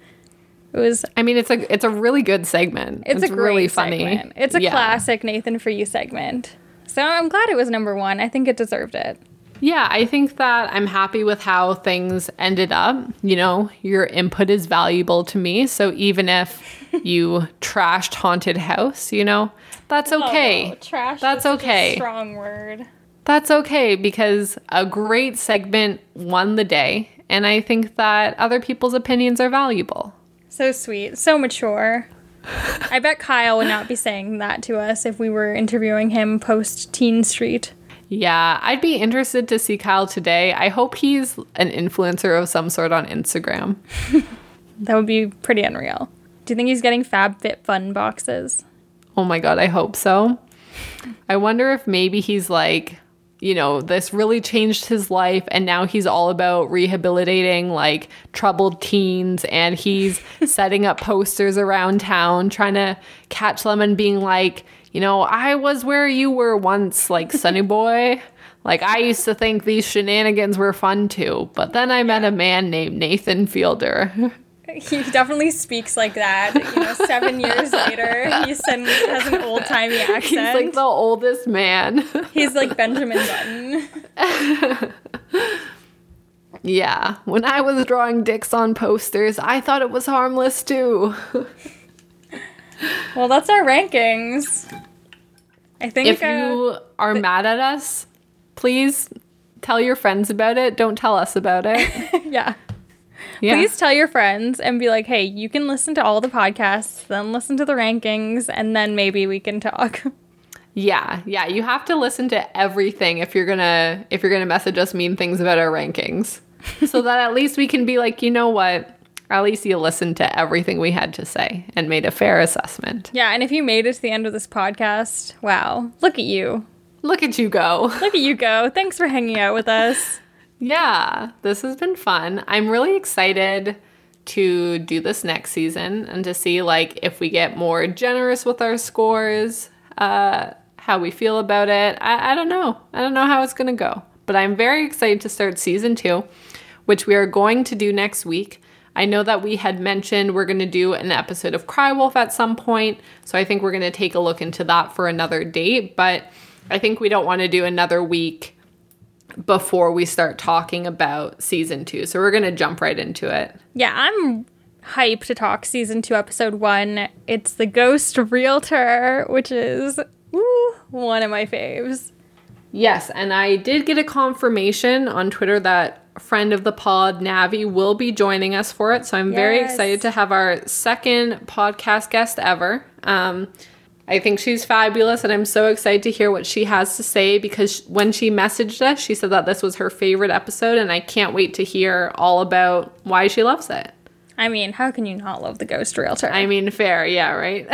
it was I mean, it's a it's a really good segment. it's, a great really funny. segment. It's a Yeah. classic Nathan for You segment. So I'm glad it was number one. I think it deserved it. Yeah, I think that I'm happy with how things ended up. You know, your input is valuable to me. So even if you trashed Haunted House, you know, that's oh, okay. Oh, trash. That's is such a okay. strong word. That's okay because a great segment won the day. And I think that other people's opinions are valuable. So sweet. So mature. I bet Kyle would not be saying that to us if we were interviewing him post Teen Street. Yeah, I'd be interested to see Kyle today. I hope he's an influencer of some sort on Instagram. That would be pretty unreal. Do you think he's getting FabFitFun boxes? Oh my god, I hope so. I wonder if maybe he's like, you know, this really changed his life and now he's all about rehabilitating like troubled teens and he's setting up posters around town trying to catch them and being like, you know, I was where you were once, like Sonny Boy. Like I used to think these shenanigans were fun too, but then I met a man named Nathan Fielder. He definitely speaks like that. You know, seven years later, he suddenly has an old timey accent. He's like the oldest man. He's like Benjamin Button. Yeah, when I was drawing dicks on posters, I thought it was harmless too. Well, that's our rankings. I think If uh, you are mad at us, please tell your friends about it. Don't tell us about it. yeah. Yeah. Please tell your friends and be like, hey, you can listen to all the podcasts, then listen to the rankings, and then maybe we can talk. Yeah, yeah, you have to listen to everything if you're to if you're going to message us mean things about our rankings. so that at least we can be like, "You know what? At least you listened to everything we had to say and made a fair assessment." yeah, and if you made it to the end of this podcast, wow, look at you. Look at you go. Look at you go. Thanks for hanging out with us. Yeah, this has been fun. I'm really excited to do this next season and to see like if we get more generous with our scores, uh, how we feel about it. I, I don't know. I don't know how it's gonna go. But I'm very excited to start season two, which we are going to do next week. I know that we had mentioned we're going to do an episode of Cry Wolf at some point, so I think we're going to take a look into that for another date. But I think we don't want to do another week before we start talking about season two. So we're going to jump right into it. Yeah, I'm hyped to talk season two, episode one. It's the Ghost Realtor, which is woo, one of my faves. Yes, and I did get a confirmation on Twitter that friend of the pod, Navi, will be joining us for it. So I'm very excited to have our second podcast guest ever. Um, I think she's fabulous, and I'm so excited to hear what she has to say because when she messaged us, she said that this was her favorite episode, and I can't wait to hear all about why she loves it. I mean, how can you not love the Ghost Realtor? I mean, fair, yeah, right?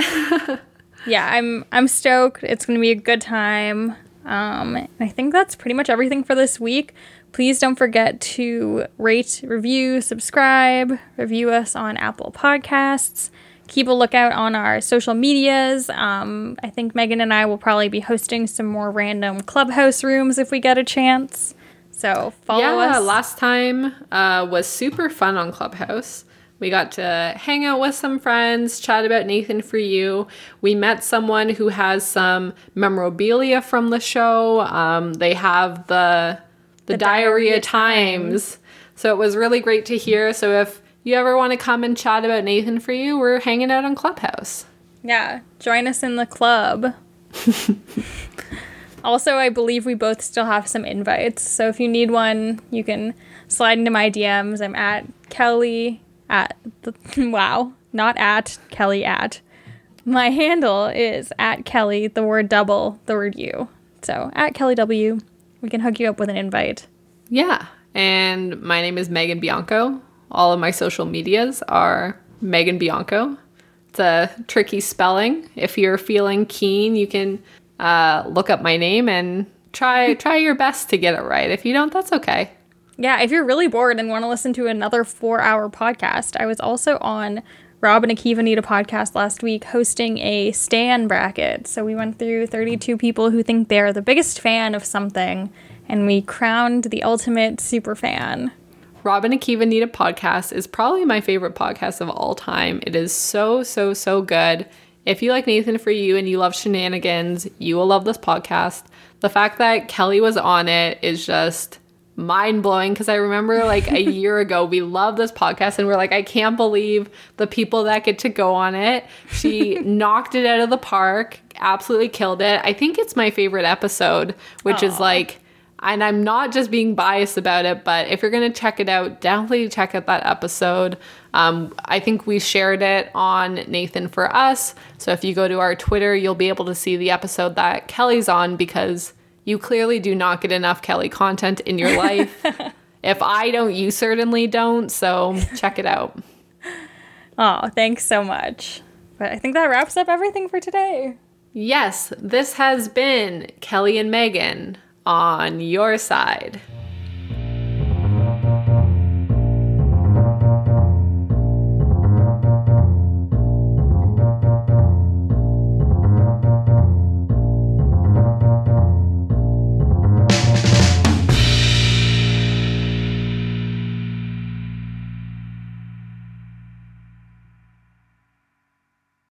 yeah, I'm I'm stoked. It's gonna be a good time. Um, and I think that's pretty much everything for this week. Please don't forget to rate, review, subscribe, review us on Apple Podcasts. Keep a lookout on our social medias. Um, I think Megan and I will probably be hosting some more random clubhouse rooms if we get a chance. So follow yeah, us. last time uh, was super fun on Clubhouse. We got to hang out with some friends, chat about Nathan for You. We met someone who has some memorabilia from the show. Um, they have the the, The Diarrhea, Diarrhea Times. So it was really great to hear. So if you ever want to come and chat about Nathan for You, we're hanging out on Clubhouse. yeah, join us in the club. also, I believe we both still have some invites. So if you need one, you can slide into my DMs. I'm at Kelly at the, wow, not at Kelly at. My handle is at Kelly, the word double, the word you. So at Kelly W, we can hook you up with an invite. Yeah. And my name is Megan Bianco. All of my social medias are Megan Bianco. It's a tricky spelling. If you're feeling keen, you can uh, look up my name and try try your best to get it right. If you don't, that's okay. Yeah, if you're really bored and want to listen to another four hour podcast, I was also on Rob and Akiva Need a podcast last week hosting a Stan bracket. So we went through 32 people who think they're the biggest fan of something, and we crowned the ultimate super fan. Rob and Akiva Need a Podcast is probably my favorite podcast of all time. It is so, so, so good. If you like Nathan for You and you love shenanigans, you will love this podcast. The fact that Kelly was on it is just mind blowing because I remember like a year ago we loved this podcast and we're like, I can't believe the people that get to go on it. She knocked it out of the park, absolutely killed it. I think it's my favorite episode, which is like and I'm not just being biased about it, but if you're gonna check it out, definitely check out that episode. Um, I think we shared it on Nathan for Us. So if you go to our Twitter, you'll be able to see the episode that Kelly's on because you clearly do not get enough Kelly content in your life. if I don't, you certainly don't. So check it out. Oh, thanks so much. But I think that wraps up everything for today. Yes, this has been Kelly and Megan on your side.